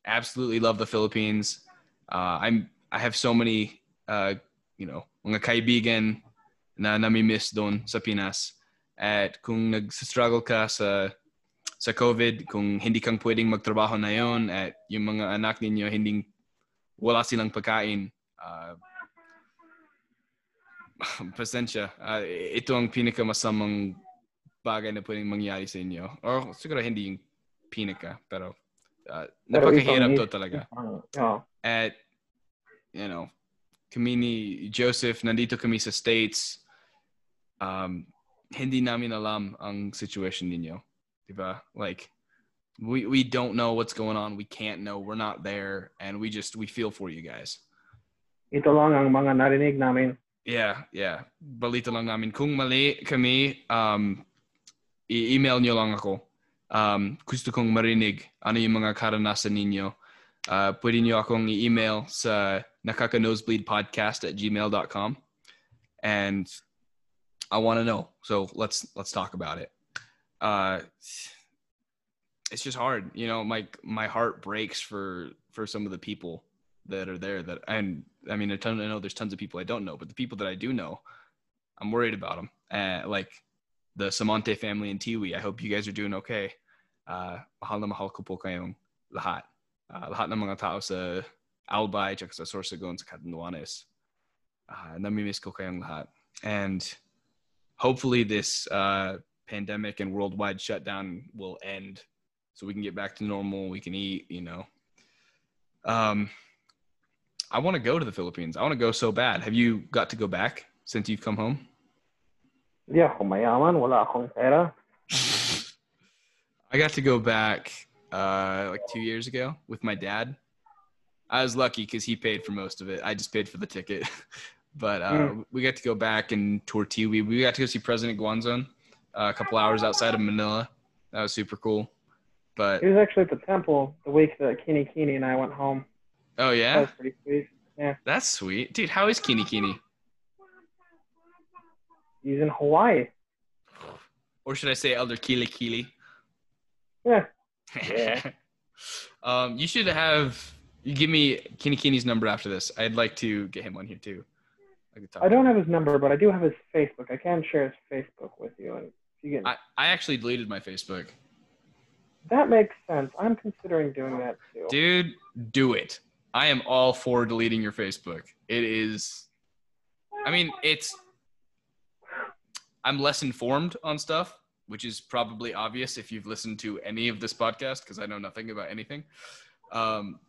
absolutely love the Philippines. Uh, I'm I have so many uh, you know mga kaibigan na nami-miss doon sa Pinas. At kung nag-struggle ka sa sa COVID, kung hindi kang pwedeng magtrabaho na yon at yung mga anak ninyo hindi wala silang pagkain, uh, pasensya. Uh, ito ang pinakamasamang bagay na pwedeng mangyari sa inyo. Or siguro hindi yung pinaka, pero uh, Pero napakahirap to talaga. Oh, At, you know, kami ni Joseph, nandito kami sa States, um, hindi namin alam ang situation ninyo. Diba? Like, we, we don't know what's going on. We can't know. We're not there. And we just, we feel for you guys. ito lang ang mga narinig namin. Yeah, yeah. Balita lang namin. Kung mali kami, um, i-email nyo lang ako. Um, gusto kong marinig ano yung mga karanasan ninyo. Uh, pwede nyo akong i-email sa nakakanosebleedpodcast at gmail.com. And I want to know. So let's let's talk about it. Uh, it's just hard, you know. My my heart breaks for for some of the people that are there. That and I mean, a ton. I know there's tons of people I don't know, but the people that I do know, I'm worried about them. Uh, like the Samonte family and Tiwi. I hope you guys are doing okay. Uh, mahal na mahal lahat. Uh, lahat ng mga tao sa Albay, sa sa Catanduanes. Uh, ko lahat. And hopefully this uh, pandemic and worldwide shutdown will end so we can get back to normal. We can eat, you know. Um, I want to go to the Philippines. I want to go so bad. Have you got to go back since you've come home? Ako mayaman, wala akong pera. I got to go back uh, like two years ago with my dad. I was lucky because he paid for most of it. I just paid for the ticket. but uh, we got to go back and tour Tiwi. We got to go see President Guanzon uh, a couple hours outside of Manila. That was super cool. But He was actually at the temple the week that Kini Kini and I went home. oh That yeah, was pretty sweet. Yeah. that's sweet, dude. How is Kini Kini? He's in Hawaii. Or should I say Elder Kili Kili? Yeah. Yeah. um, you should have you give me Kini Kini's number after this. I'd like to get him on here too. I, could talk I don't have his number, but I do have his Facebook. I can share his Facebook with you. And if you get, I, I actually deleted my Facebook. That makes sense. I'm considering doing that too. Dude, do it. I am all for deleting your Facebook. It is I mean, it's I'm less informed on stuff, which is probably obvious if you've listened to any of this podcast because I know nothing about anything. Um,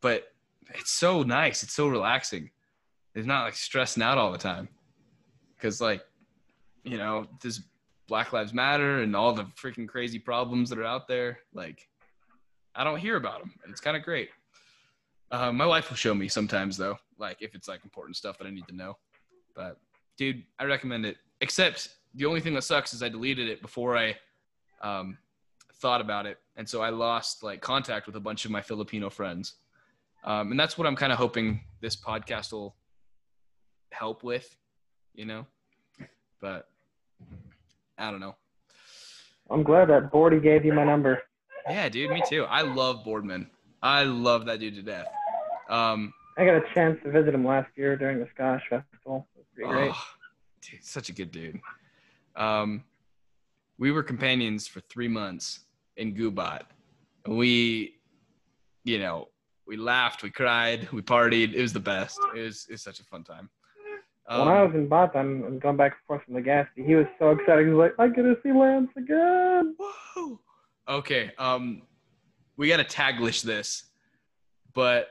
but it's so nice. It's so relaxing. It's not like stressing out all the time. Cause like, you know, this Black Lives Matter and all the freaking crazy problems that are out there. Like, I don't hear about them. And it's kind of great. Uh, my wife will show me sometimes though, like if it's like important stuff that I need to know. But dude, I recommend it. Except the only thing that sucks is I deleted it before I um, thought about it, and so I lost like contact with a bunch of my Filipino friends. Um, and that's what I'm kind of hoping this podcast will help with, you know. But I don't know. I'm glad that Bordy gave you my number. Yeah, dude, me too. I love Boardman. I love that dude to death. Um, I got a chance to visit him last year during the Scottish Festival. It was pretty great. oh, dude, such a good dude. Um, we were companions for three months in Gubat. We, you know, we laughed, we cried, we partied. It was the best. It was, it was such a fun time. When I Um, was in Bataan and going back and forth from the gas, he was so excited. He was like, I get to see Lance again. Whoa. Okay. Um, we gotta taglish this, but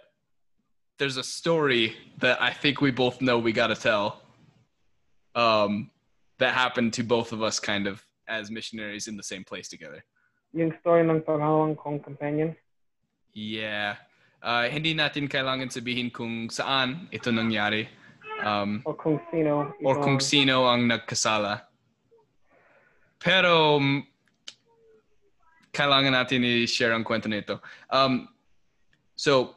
there's a story that I think we both know we gotta tell. Um, that happened to both of us, kind of as missionaries in the same place together. Yung story ng pangawang kong companion. Yeah. Uh, hindi natin kailangan sabihin kung saan ito nangyari. Um, O kung sino. or kung sino ang nagkasala. Pero kailangan natin i-share ang kwento nito. Um, so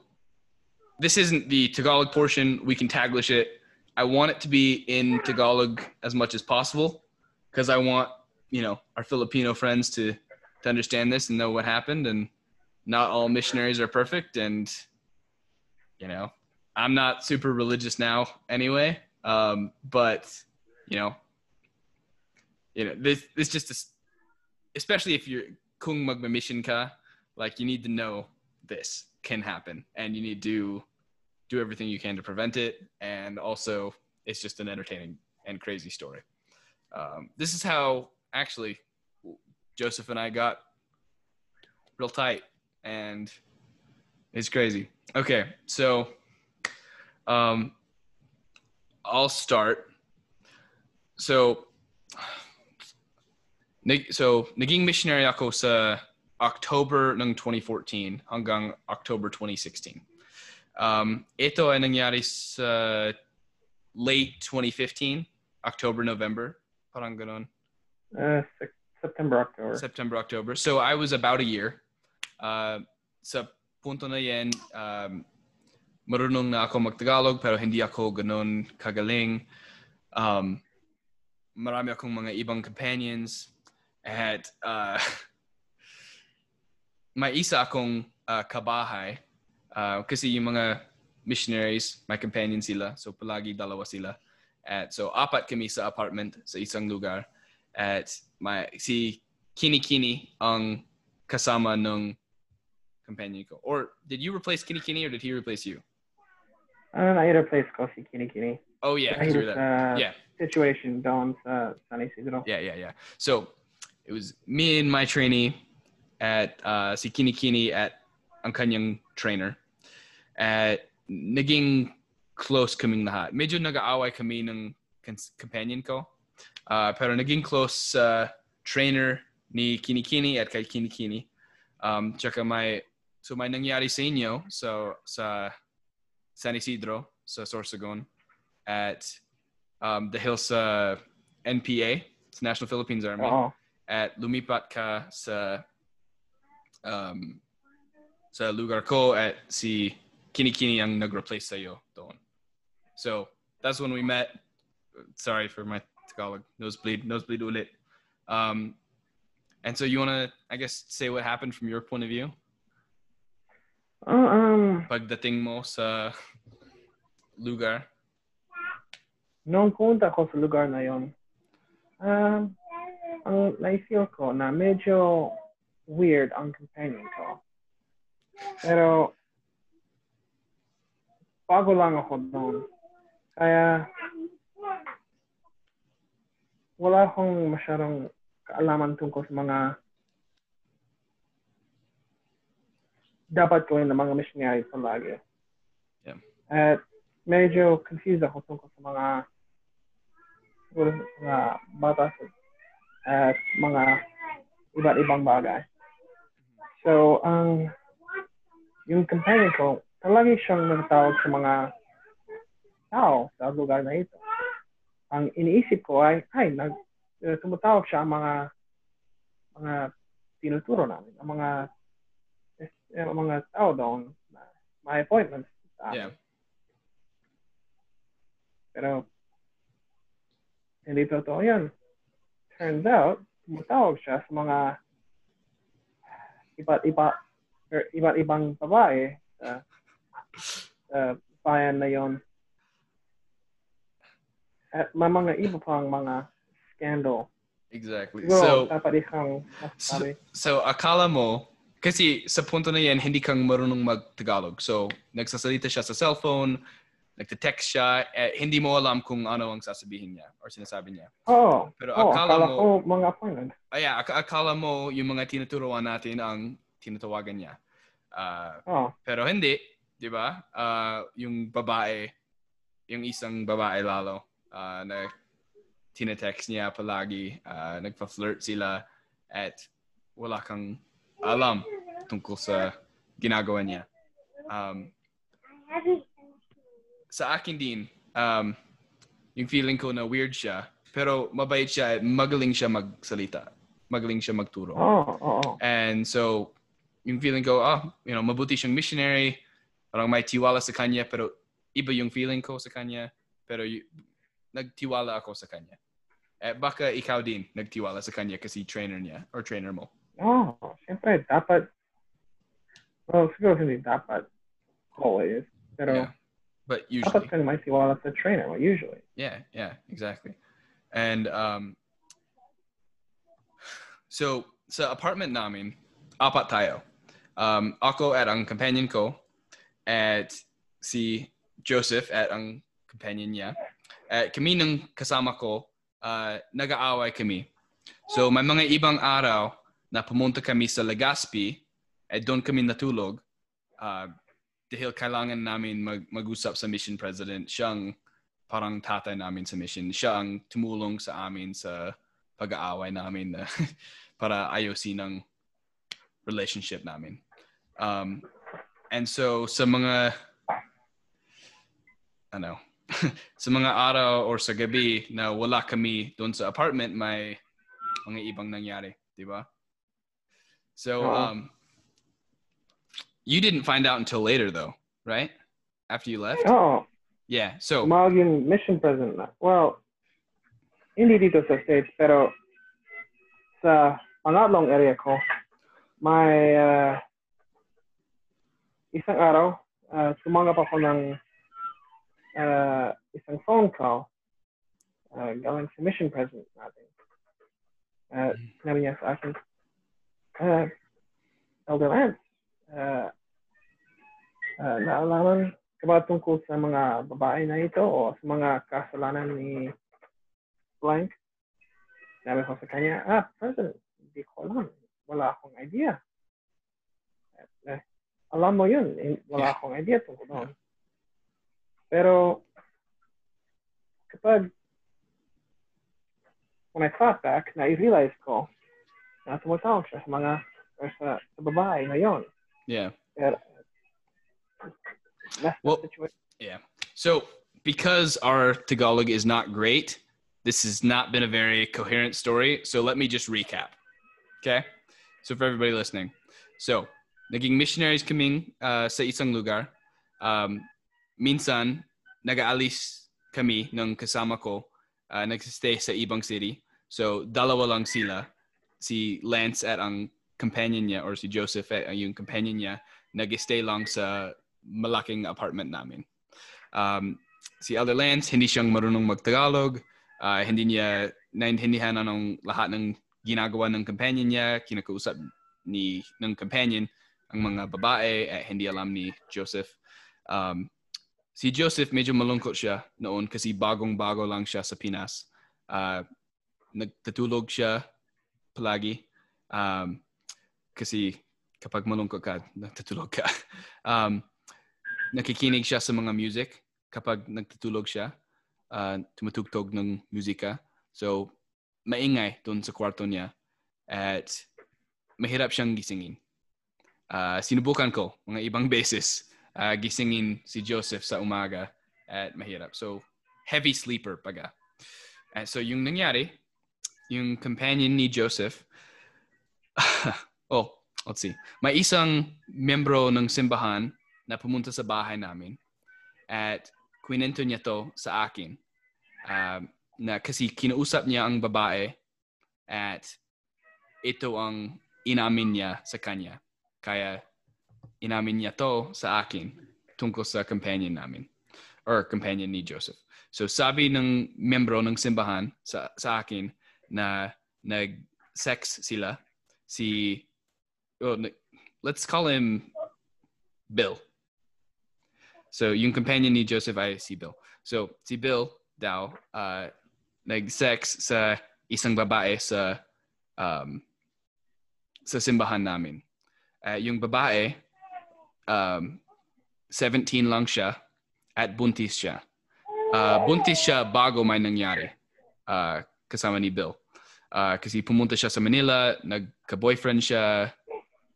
this isn't the Tagalog portion. We can Taglish it. I want it to be in Tagalog as much as possible because I want you know our Filipino friends to to understand this and know what happened. And not all missionaries are perfect, and you know I'm not super religious now anyway. Um, but you know, you know this this just is, especially if you're kung magmamisyon ka, like you need to know this can happen, and you need to do everything you can to prevent it. And also, it's just an entertaining and crazy story. Um, this is how actually Joseph and I got real tight, and it's crazy. Okay, so um, I'll start. So, so naging missionary ako sa October ng 2014 hanggang October 2016. Um, ito ay nangyari sa late 2015, October, November, parang ganon. Uh, September, October. September, October. So I was about a year. Uh, sa punto na yan, um, marunong na ako magtagalog pero hindi ako ganon kagaling. Um, marami akong mga ibang companions at uh, may isa akong uh, kabahay uh, kasi yung mga missionaries, my companion sila. So palagi dalawa sila. At so apat kami sa apartment sa isang lugar. At my, si Kini Kini ang kasama ng companion ko. Or did you replace Kini Kini or did he replace you? Uh, I had a place called si Kini Kini. Oh yeah, you were there. Yeah. situation doon sa San Isidro. Yeah, yeah, yeah. So it was me and my trainee at uh, si Kini Kini at ang kanyang trainer. At naging close kaming lahat. Medyo nag-aaway kami ng companion ko. Uh, pero naging close sa trainer ni Kini Kini at kay Kini Kini. Um, tsaka may, so may nangyari sa inyo so, sa San Isidro, sa Sorsogon, at um, dahil sa NPA, sa National Philippines Army, Oo. at lumipat ka sa um, sa lugar ko at si Kinikini ang nag-replace sa'yo doon. So, that's when we met. Sorry for my Tagalog. Nosebleed. Nosebleed ulit. Um, and so you want to, I guess, say what happened from your point of view? Um, Pagdating mo sa lugar. noong pumunta ko sa lugar na yon, um, ang naifeel ko na medyo weird ang companion ko. Pero, bago lang ako doon. Kaya, wala akong masyadong kaalaman tungkol sa mga dapat gawin ng mga missionary palagi. Yeah. At medyo confused ako tungkol sa mga siguro sa mga batas at mga iba't ibang bagay. So, ang yung companion ko, palagi siyang nagtawag sa mga tao sa lugar na ito. Ang iniisip ko ay, ay, nag, uh, tumatawag siya ang mga mga tinuturo namin, ang mga ang mga tao doon na may appointments sa amin. Yeah. Pero, hindi totoo yan. turns out, tumatawag siya sa mga iba't iba or iba't ibang babae sa sa bayan na yon. At may mga iba pang mga scandal. Exactly. Siguro, So, dapat ikang so, so akala mo, kasi sa punto na yan, hindi kang marunong mag-Tagalog. So, nagsasalita siya sa cellphone, nagte-text siya, eh, hindi mo alam kung ano ang sasabihin niya or sinasabi niya. Oo. Pero Oo, akala akala mo- ko mga appointment. Ah, yeah, ak- akala mo yung mga tinuturuan natin ang tinatawagan niya. Ah, Oo. pero hindi, di ba? Ah, yung babae, yung isang babae lalo, ah, na tinetext niya palagi, ah, nagpa-flirt sila at wala kang alam tungkol sa ginagawa niya. Um, sa akin din, um, yung feeling ko na weird siya, pero mabait siya at magaling siya magsalita. Magaling siya magturo. Oo, oo. And so, yung feeling ko, ah, you know, mabuti siyang missionary, parang may tiwala sa kanya, pero iba yung feeling ko sa kanya, pero y- nagtiwala ako sa kanya. Eh, baka ikaw din nagtiwala sa kanya kasi trainer niya or trainer mo. Oo, siyempre, dapat, well, siguro hindi dapat always, pero Yeah. But usually, ka may tiwala sa trainer mo, usually. yeah, yeah, exactly. And um, so sa apartment namin, apat tayo. Um, ako at ang companion ko, at si Joseph at ang companion niya. At kami ng kasama ko, uh, nag-aaway kami. So may mga ibang araw na pumunta kami sa Legazpi at doon kami natulog uh, dahil kailangan namin mag- mag-usap sa mission president. Siyang parang tatay namin sa mission. Siya ang tumulong sa amin sa pag-aaway namin na para ayusin ang relationship namin. Um, and so sa mga ano sa mga araw or sa gabi na wala kami doon sa apartment may mga ibang nangyari, di ba? So um you didn't find out until later though, right? After you left? Oo, Yeah. So tumawag mission president. Well, hindi dito sa States, pero sa pangatlong area ko, may uh, isang araw, uh, tumanggap ako ng uh, isang phone call uh, galing sa mission president natin. Uh, sinabi niya sa akin, uh, Elder Lance, uh, uh, naalaman ka ba tungkol sa mga babae na ito o sa mga kasalanan ni blank? Sabi ko sa kanya, ah, President, hindi ko alam. Wala akong idea. Eh, eh, alam mo yun, eh, wala akong idea tungkol doon. Pero, kapag when I thought back, na-realize ko na tumatawag siya sa mga or sa, sa babae ngayon. Yeah. That's Well- situation. So, because our Tagalog is not great, this has not been a very coherent story. So, let me just recap. Okay? So, for everybody listening. So, naging missionaries kaming uh, sa isang lugar. Um, minsan, nag-aalis kami ng kasama ko, uh, nagsistay sa ibang city. So, dalawa lang sila. Si Lance at ang companion niya or si Joseph ang yung companion niya nag-stay lang sa malaking apartment namin. Um, si Elder Lance, hindi siyang marunong mag-Tagalog. Ah, hindi niya naintindihan anong lahat ng ginagawa ng companion niya, kinakausap ni ng companion ang mga babae at hindi alam ni Joseph. Um, si Joseph medyo malungkot siya noon kasi bagong-bago lang siya sa Pinas. Ah, nagtatulog siya palagi. Um, kasi kapag malungkot ka, nagtatulog ka. Um, nakikinig siya sa mga music kapag nagtutulog siya. Uh, tumutugtog ng musika. So, maingay doon sa kwarto niya. At mahirap siyang gisingin. Uh, sinubukan ko mga ibang beses uh, gisingin si Joseph sa umaga at mahirap. So, heavy sleeper paga. At so, yung nangyari, yung companion ni Joseph, oh, let's see. May isang membro ng simbahan na pumunta sa bahay namin at kwento niya to sa akin um, na kasi kinausap niya ang babae at ito ang inamin niya sa kanya. Kaya inamin niya to sa akin tungkol sa companion namin or companion ni Joseph. So sabi ng membro ng simbahan sa, sa akin na nag-sex sila si oh, let's call him Bill. So yung companion ni Joseph ay si Bill. So si Bill daw uh, nag-sex sa isang babae sa um, sa simbahan namin. Uh, yung babae, um, 17 lang siya at buntis siya. Uh, buntis siya bago may nangyari uh, kasama ni Bill. Uh, kasi pumunta siya sa Manila, nagka-boyfriend siya,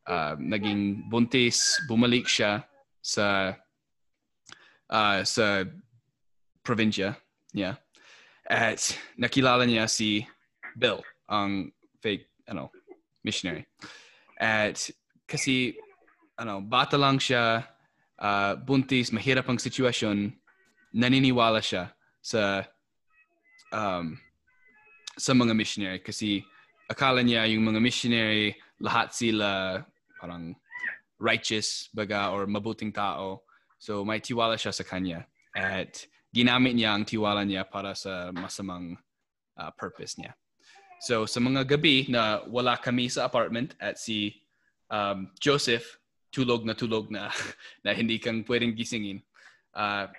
uh, naging buntis, bumalik siya sa uh, sa probinsya niya. At nakilala niya si Bill, ang fake ano, missionary. At kasi ano, bata lang siya, uh, buntis, mahirap ang sitwasyon, naniniwala siya sa um, sa mga missionary kasi akala niya yung mga missionary lahat sila parang righteous baga or mabuting tao. So may tiwala siya sa kanya at ginamit niya ang tiwala niya para sa masamang uh, purpose niya. So sa mga gabi na wala kami sa apartment at si um, Joseph tulog na tulog na na hindi kang pwedeng gisingin. Uh,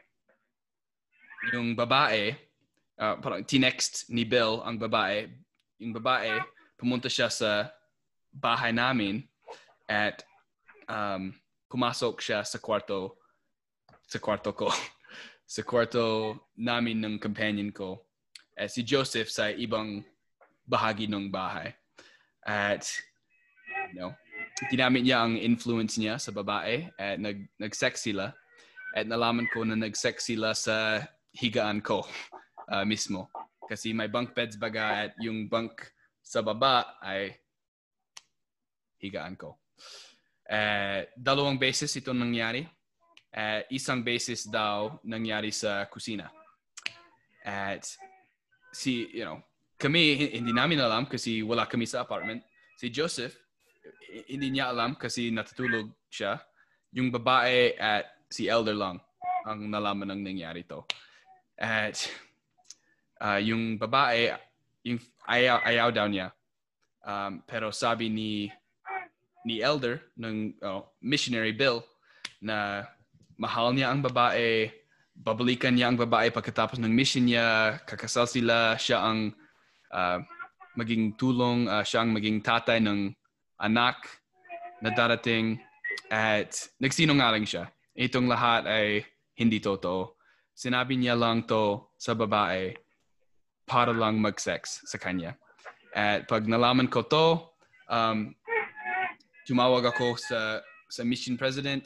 yung babae, uh, parang tinext ni Bill ang babae. Yung babae, pumunta siya sa bahay namin at um, pumasok siya sa kwarto sa kwarto ko. sa kwarto namin ng companion ko. At si Joseph sa ibang bahagi ng bahay. At, you know, ginamit niya ang influence niya sa babae at nag, nag-sex sila. At nalaman ko na nag-sex sila sa higaan ko uh, mismo. Kasi may bunk beds baga at yung bunk sa baba ay higaan ko. Uh, dalawang beses ito nangyari. Uh, isang beses daw nangyari sa kusina. At si, you know, kami, hindi namin alam kasi wala kami sa apartment. Si Joseph, hindi niya alam kasi natutulog siya. Yung babae at si Elder lang ang nalaman ng nangyari to. At uh, yung babae, yung ayaw, ayaw daw niya. Um, pero sabi ni ni Elder ng oh, missionary Bill na mahal niya ang babae, babalikan niya ang babae pagkatapos ng mission niya, kakasal sila, siya ang uh, maging tulong, uh, siyang maging tatay ng anak na darating at nagsinungaling siya. Itong lahat ay hindi totoo. Sinabi niya lang to sa babae para lang mag-sex sa kanya. At pag nalaman ko to, um, tumawag ako sa, sa mission president.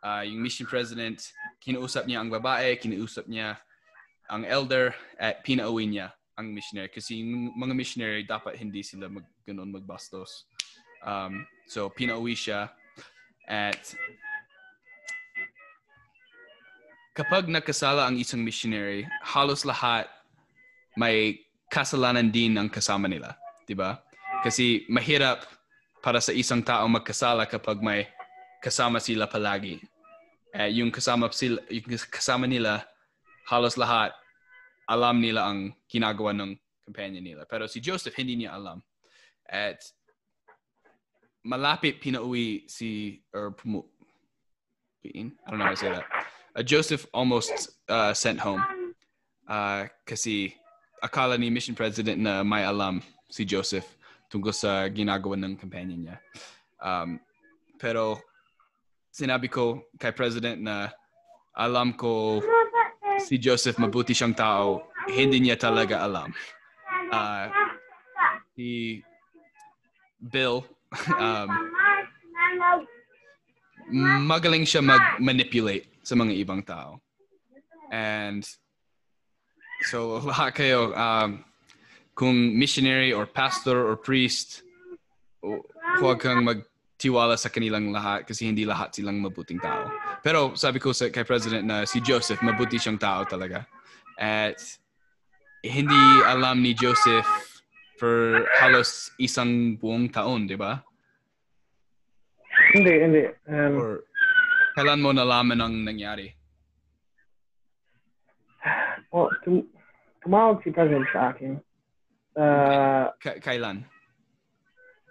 Uh, yung mission president, kinausap niya ang babae, kinausap niya ang elder, at pinauwi niya ang missionary kasi yung mga missionary dapat hindi sila mag ganun magbastos. Um, so pinauwi siya at kapag nakasala ang isang missionary, halos lahat may kasalanan din ang kasama nila, 'di ba? Kasi mahirap para sa isang tao magkasala kapag may kasama sila palagi. Eh, yung kasama sila, yung kasama nila halos lahat alam nila ang ginagawa ng companion nila. Pero si Joseph, hindi niya alam. At malapit pinauwi si, or pumu, I don't know how to say that. Uh, Joseph almost uh, sent home. Uh, kasi akala ni mission president na may alam si Joseph tungkol sa ginagawa ng companion niya. Um, pero sinabi ko kay president na alam ko si Joseph mabuti siyang tao, hindi niya talaga alam. Uh, si Bill, um, magaling siya mag-manipulate sa mga ibang tao. And so lahat kayo, um, kung missionary or pastor or priest, huwag kang magtiwala sa kanilang lahat kasi hindi lahat silang mabuting tao. Pero sabi ko sa kay President na si Joseph, mabuti siyang tao talaga. At hindi alam ni Joseph for halos isang buong taon, di ba? Hindi, hindi. Um, Or kailan mo nalaman ang nangyari? well, tum- tumawag si President sa akin. Uh, Ka- kailan?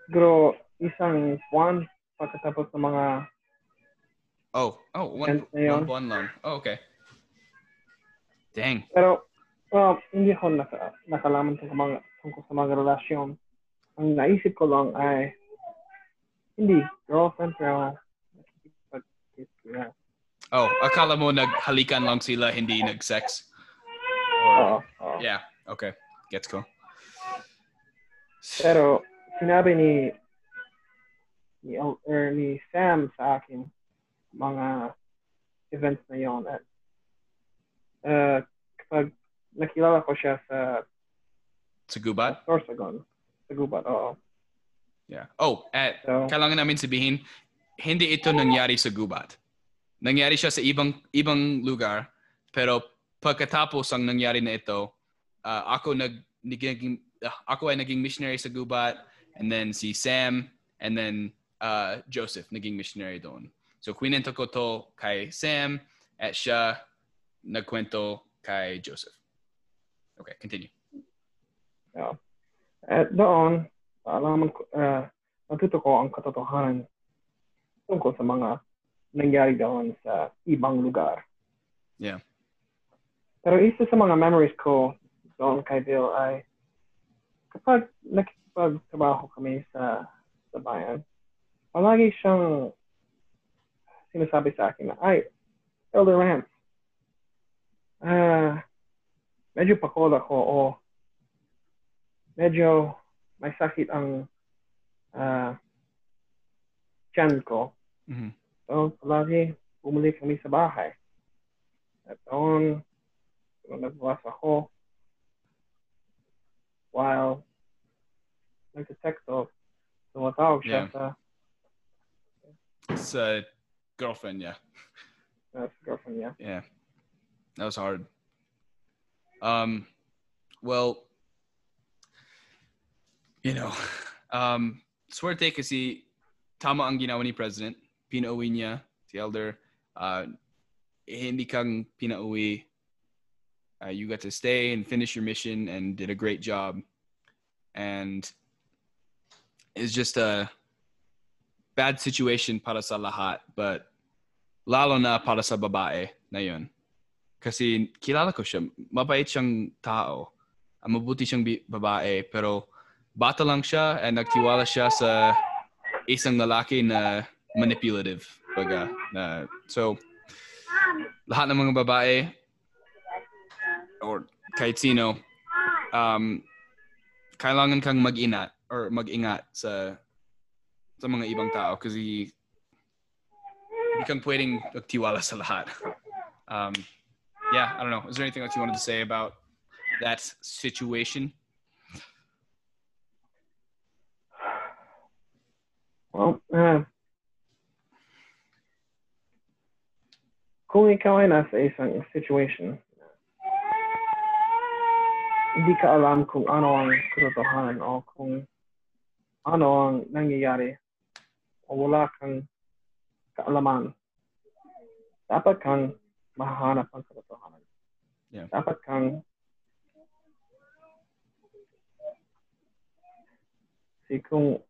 siguro isang buwan pagkatapos ng mga Oh, oh, one, ayun. buwan lang. Oh, okay. Dang. Pero, well, hindi ako naka, nakalaman sa mga, tungkol sa mga relasyon. Ang naisip ko lang ay, hindi, girlfriend, pero nakikipag-kiss na. Oh, akala mo naghalikan lang sila, hindi nag-sex? Oo, oo. Yeah, okay. Gets ko. Pero, sinabi ni, ni, or ni Sam sa akin, mga events na yon at uh, kapag nakilala ko siya sa Sa gubat? Sorsogon, sa gubat, oo. Yeah. Oh, at So, kailangan namin sabihin, hindi ito nangyari sa gubat. Nangyari siya sa ibang ibang lugar, pero pagkatapos ang nangyari na ito, uh, ako nag naging ako ay naging missionary sa gubat, and then si Sam, and then uh, Joseph naging missionary doon. So kwento ko to kay Sam, at siya nagkwento kay Joseph. Okay, continue. yeah. At doon, alaman ko, uh, natuto ko ang katotohanan tungkol sa mga nangyari doon sa ibang lugar. Yeah. Pero isa sa mga memories ko doon kay Bill ay kapag nakikipagtrabaho kami sa, sa bayan, palagi siyang sinasabi sa akin na, ay, Elder Lance, ah, medyo pakol ako o medyo may sakit ang ah, tiyan ko. Mhm. So, palagi bumalik kami sa bahay. At doon, nung nagbukas ako, while nag-text off, tumatawag siya Yeah. sa, It's a girlfriend, yeah. uh, sa girlfriend niya. Yeah, that was hard. Um, well, you know, um, swerte kasi tama ang ginawa ni President. Pinauwi niya si Elder. Uh, hindi kang pinauwi. Uh, you got to stay and finish your mission and did a great job. And it's just a bad situation para sa lahat, but lalo na para sa babae na yun. Kasi kilala ko siya. Mabait siyang tao. Ah, Mabuti siyang babae. Pero bata lang siya and nagtiwala siya sa isang lalaki na manipulative. Baga, na, so, lahat ng mga babae or kahit sino, um, kailangan kang mag-inat or mag-ingat sa sa mga ibang tao kasi hindi kang pwedeng magtiwala sa lahat. Um, yeah, I don't know. Is there anything else you wanted to say about that situation? Well, uh, kung ikaw ay nasa isang situation, ka alam kung ano ang katotohanan o kung ano ang nangyayari o wala kang kaalaman, dapat kang mahahanap ang katotohanan. Yeah. Dapat kang si kung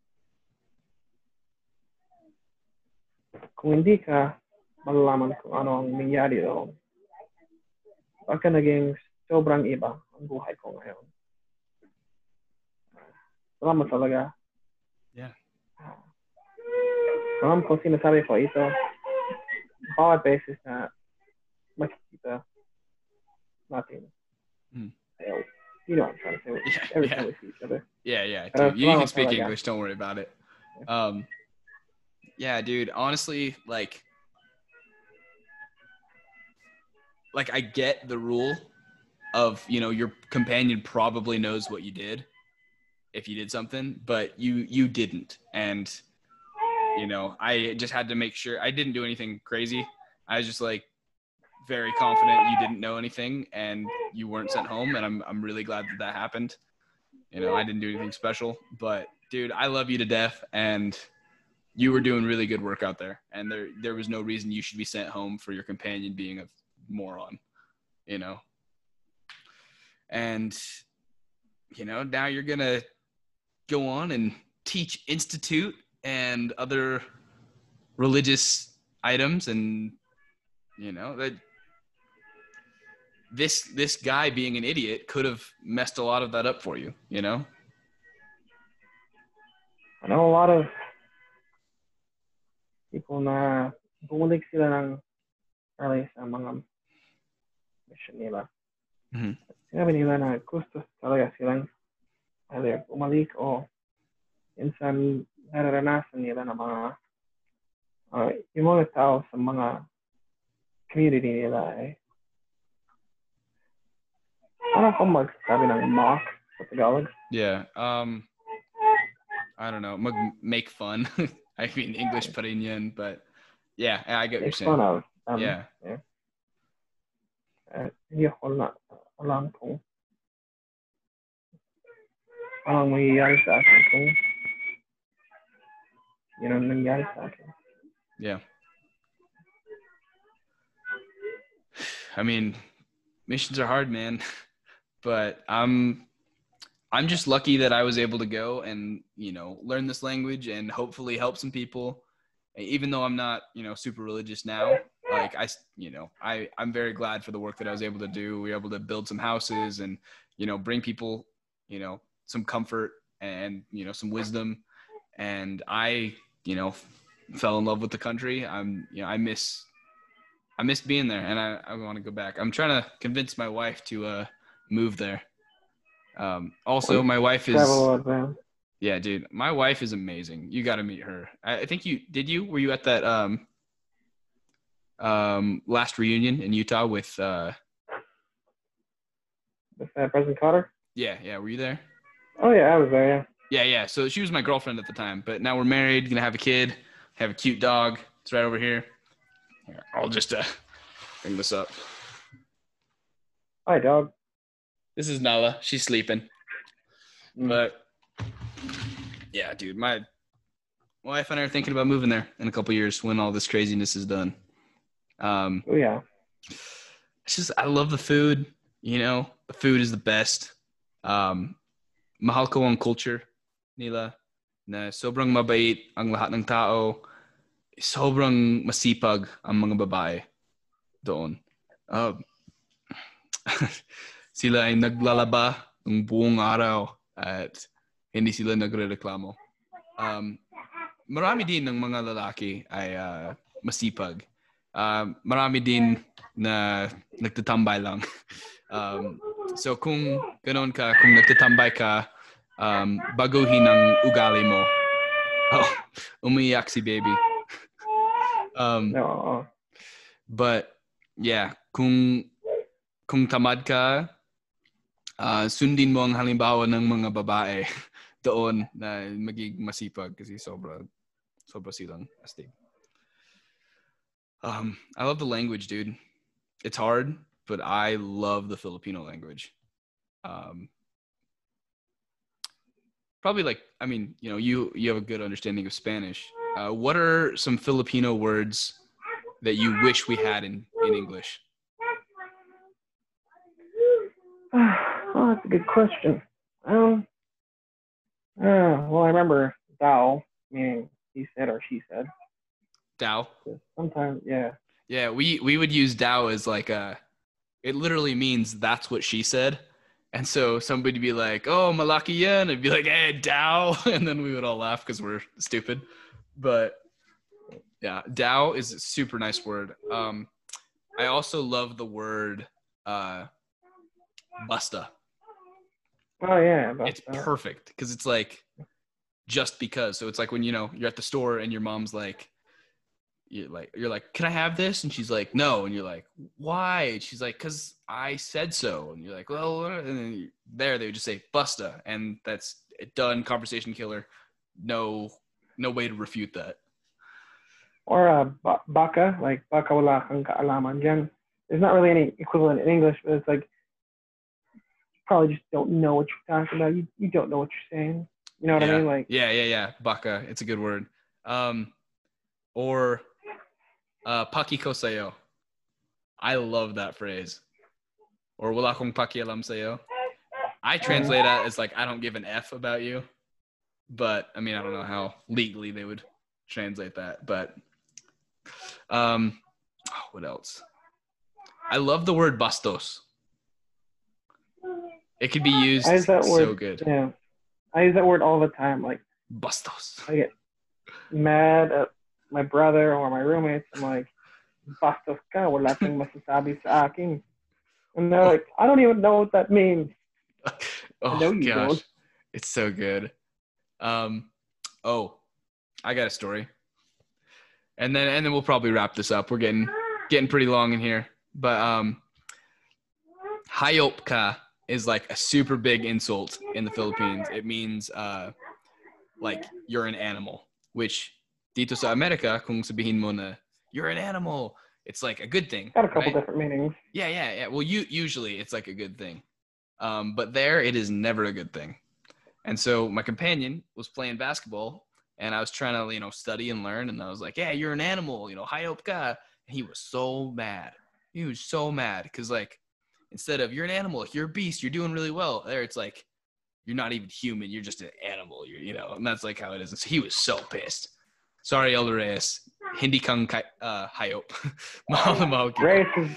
kung hindi ka malalaman kung ano ang nangyari doon, baka naging sobrang iba ang buhay ko ngayon. Salamat talaga. Yeah. Alam ko sinasabi ko ito, bawat beses na makikita natin. Hmm. Ayaw. You know what I'm trying to say. Yeah, Every yeah. time we see each other. Yeah, yeah. Dude, you can speak talaga. English. Don't worry about it. Um, yeah, dude. Honestly, like, like I get the rule of you know your companion probably knows what you did if you did something, but you you didn't, and you know I just had to make sure I didn't do anything crazy. I was just like very confident you didn't know anything and you weren't sent home, and I'm I'm really glad that that happened. You know, I didn't do anything special, but dude, I love you to death, and you were doing really good work out there, and there there was no reason you should be sent home for your companion being a moron. You know, and you know now you're gonna go on and teach institute and other religious items and you know that this this guy being an idiot could have messed a lot of that up for you you know I know a lot of people na bumalik sila ng early sa mga mission nila. Sinabi nila na gusto talaga silang either bumalik o minsan nararanasan nila na mga uh, yung mga tao sa mga community nila eh. Ano kung magsabi ng mock sa Tagalog? yeah um i don't know mag make fun i mean english pa rin yun, but yeah i get what you're fun saying of. Um, yeah akin. Yeah. I mean, missions are hard, man. But I'm I'm just lucky that I was able to go and, you know, learn this language and hopefully help some people. Even though I'm not, you know, super religious now, like I, you know, I I'm very glad for the work that I was able to do. We were able to build some houses and, you know, bring people, you know, some comfort and, you know, some wisdom. And I, you know, fell in love with the country. I'm, you know, I miss, I miss being there, and I, I want to go back. I'm trying to convince my wife to uh, move there. Um, also, my wife is, yeah, dude, my wife is amazing. You got to meet her. I, I think you did. You were you at that um, um, last reunion in Utah with, uh, With uh, President Carter? yeah, yeah. Were you there? Oh yeah, I was there, yeah. Yeah, yeah. So she was my girlfriend at the time, but now we're married, gonna have a kid, have a cute dog. It's right over here. Here, I'll just uh, bring this up. Hi, dog. This is Nala. She's sleeping. Mm. But yeah, dude, my wife and I are thinking about moving there in a couple years when all this craziness is done. Um, Oh yeah. it's just I love the food. You know, the food is the best. Um, mahal ko ang culture nila na sobrang mabait ang lahat ng tao. Sobrang masipag ang mga babae doon. Um, sila ay naglalaba ng buong araw at hindi sila nagrereklamo. Um, marami din ng mga lalaki ay ah, masipag. Um, marami din na nagtatambay lang. Um, so kung ganoon ka, kung nagtatambay ka, um, baguhin ang ugali mo. Oh, umiyak si baby. Um, No, but yeah, kung kung tamad ka, ah, sundin mo ang halimbawa ng mga babae doon na maging masipag kasi sobra sobra silang astig. Um, I love the language, dude. It's hard, but I love the Filipino language. Um, probably like I mean, you know, you you have a good understanding of Spanish. Uh, what are some Filipino words that you wish we had in in English? oh, that's a good question. Um, uh, well, I remember thou, meaning he said or she said. Dao. Sometimes, yeah. Yeah, we we would use Dao as like a. It literally means that's what she said, and so somebody would be like, "Oh, malaki yan," I'd be like, "Hey, Dao," and then we would all laugh because we're stupid. But yeah, Dao is a super nice word. Um, I also love the word uh, "busta." Oh yeah. About it's perfect because it's like just because. So it's like when you know you're at the store and your mom's like, you're like, you're like, can I have this? And she's like, no. And you're like, why? And she's like, cause I said so. And you're like, well, and then you- there they would just say busta, and that's done. Conversation killer. No, no way to refute that. Or uh, baka, like baka wala dyan. There's not really any equivalent in English, but it's like you probably just don't know what you're talking about. You you don't know what you're saying. You know what yeah. I mean? Like yeah, yeah, yeah. Baka. It's a good word. Um, or uh, paki kosayo. I love that phrase. Or wala kong pakialam sayo. I translate that as like I don't give an f about you, but I mean I don't know how legally they would translate that, but um, oh, what else? I love the word bastos. It could be used I use that so word. good. Yeah, I use that word all the time. Like Bastos. I get mad at my brother or my roommates. I'm like, bastos ka, wala kang masasabi sa akin. And they're like, I don't even know what that means. oh gosh, don't. it's so good. Um, oh, I got a story, and then and then we'll probably wrap this up. We're getting getting pretty long in here, but um, hayopka is like a super big insult in the Philippines. It means uh, like you're an animal, which dito sa America kung sabihin mo na you're an animal, it's like a good thing. Got a couple right? different meanings. Yeah, yeah, yeah. Well, you usually it's like a good thing, um, but there it is never a good thing. And so my companion was playing basketball, and I was trying to you know study and learn, and I was like, "Yeah, you're an animal, you know, hayopka." And he was so mad. He was so mad because like instead of you're an animal, you're a beast, you're doing really well. There, it's like you're not even human, you're just an animal. You're you know, and that's like how it is. And so he was so pissed. Sorry, Elder Reyes. Hindi Kung kai- uh, hayop. Mahal na mahal kita. Reyes is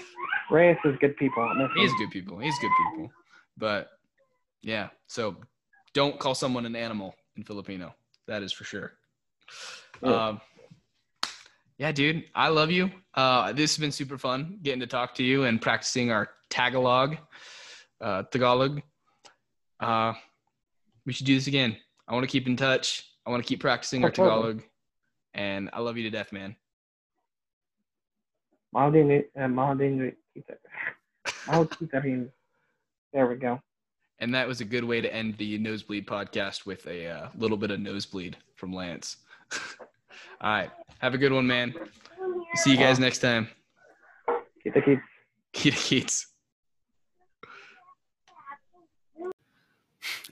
Reyes is good people. He's good people. He's good people. But yeah, so don't call someone an animal in Filipino. That is for sure. Yeah. Um, yeah, dude, I love you. Uh, this has been super fun getting to talk to you and practicing our Tagalog, uh, Tagalog. Uh, we should do this again. I want to keep in touch. I want to keep practicing our. Tagalog. And I love you to death, man. Mahal din, ni- uh, mahal din ni- kita. Kita rin. There we go. And that was a good way to end the Nosebleed podcast with a uh, little bit of nosebleed from Lance. All right. Have a good one, man. See you guys next time. Kita kids. Kita Keats.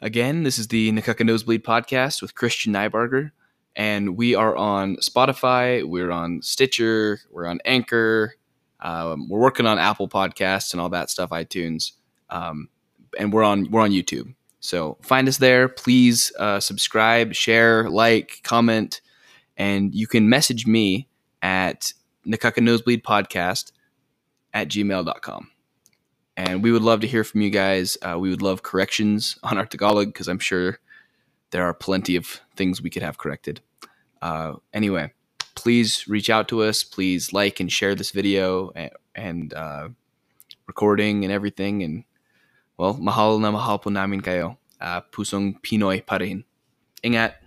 Again, this is the Nakaka Nosebleed podcast with Christian Nybarger. And we are on Spotify, we're on Stitcher, we're on Anchor, um, we're working on Apple Podcasts and all that stuff, iTunes. Um, and we're on we're on YouTube. So find us there. Please uh, subscribe, share, like, comment, and you can message me at Nakaka Nosebleed Podcast at gmail.com. And we would love to hear from you guys. Uh, we would love corrections on our Tagalog because I'm sure there are plenty of things we could have corrected. Uh, anyway, please reach out to us. Please like and share this video and, and uh, recording and everything. And well, mahal na mahal po namin kayo. Uh, pusong Pinoy pa rin. Ingat.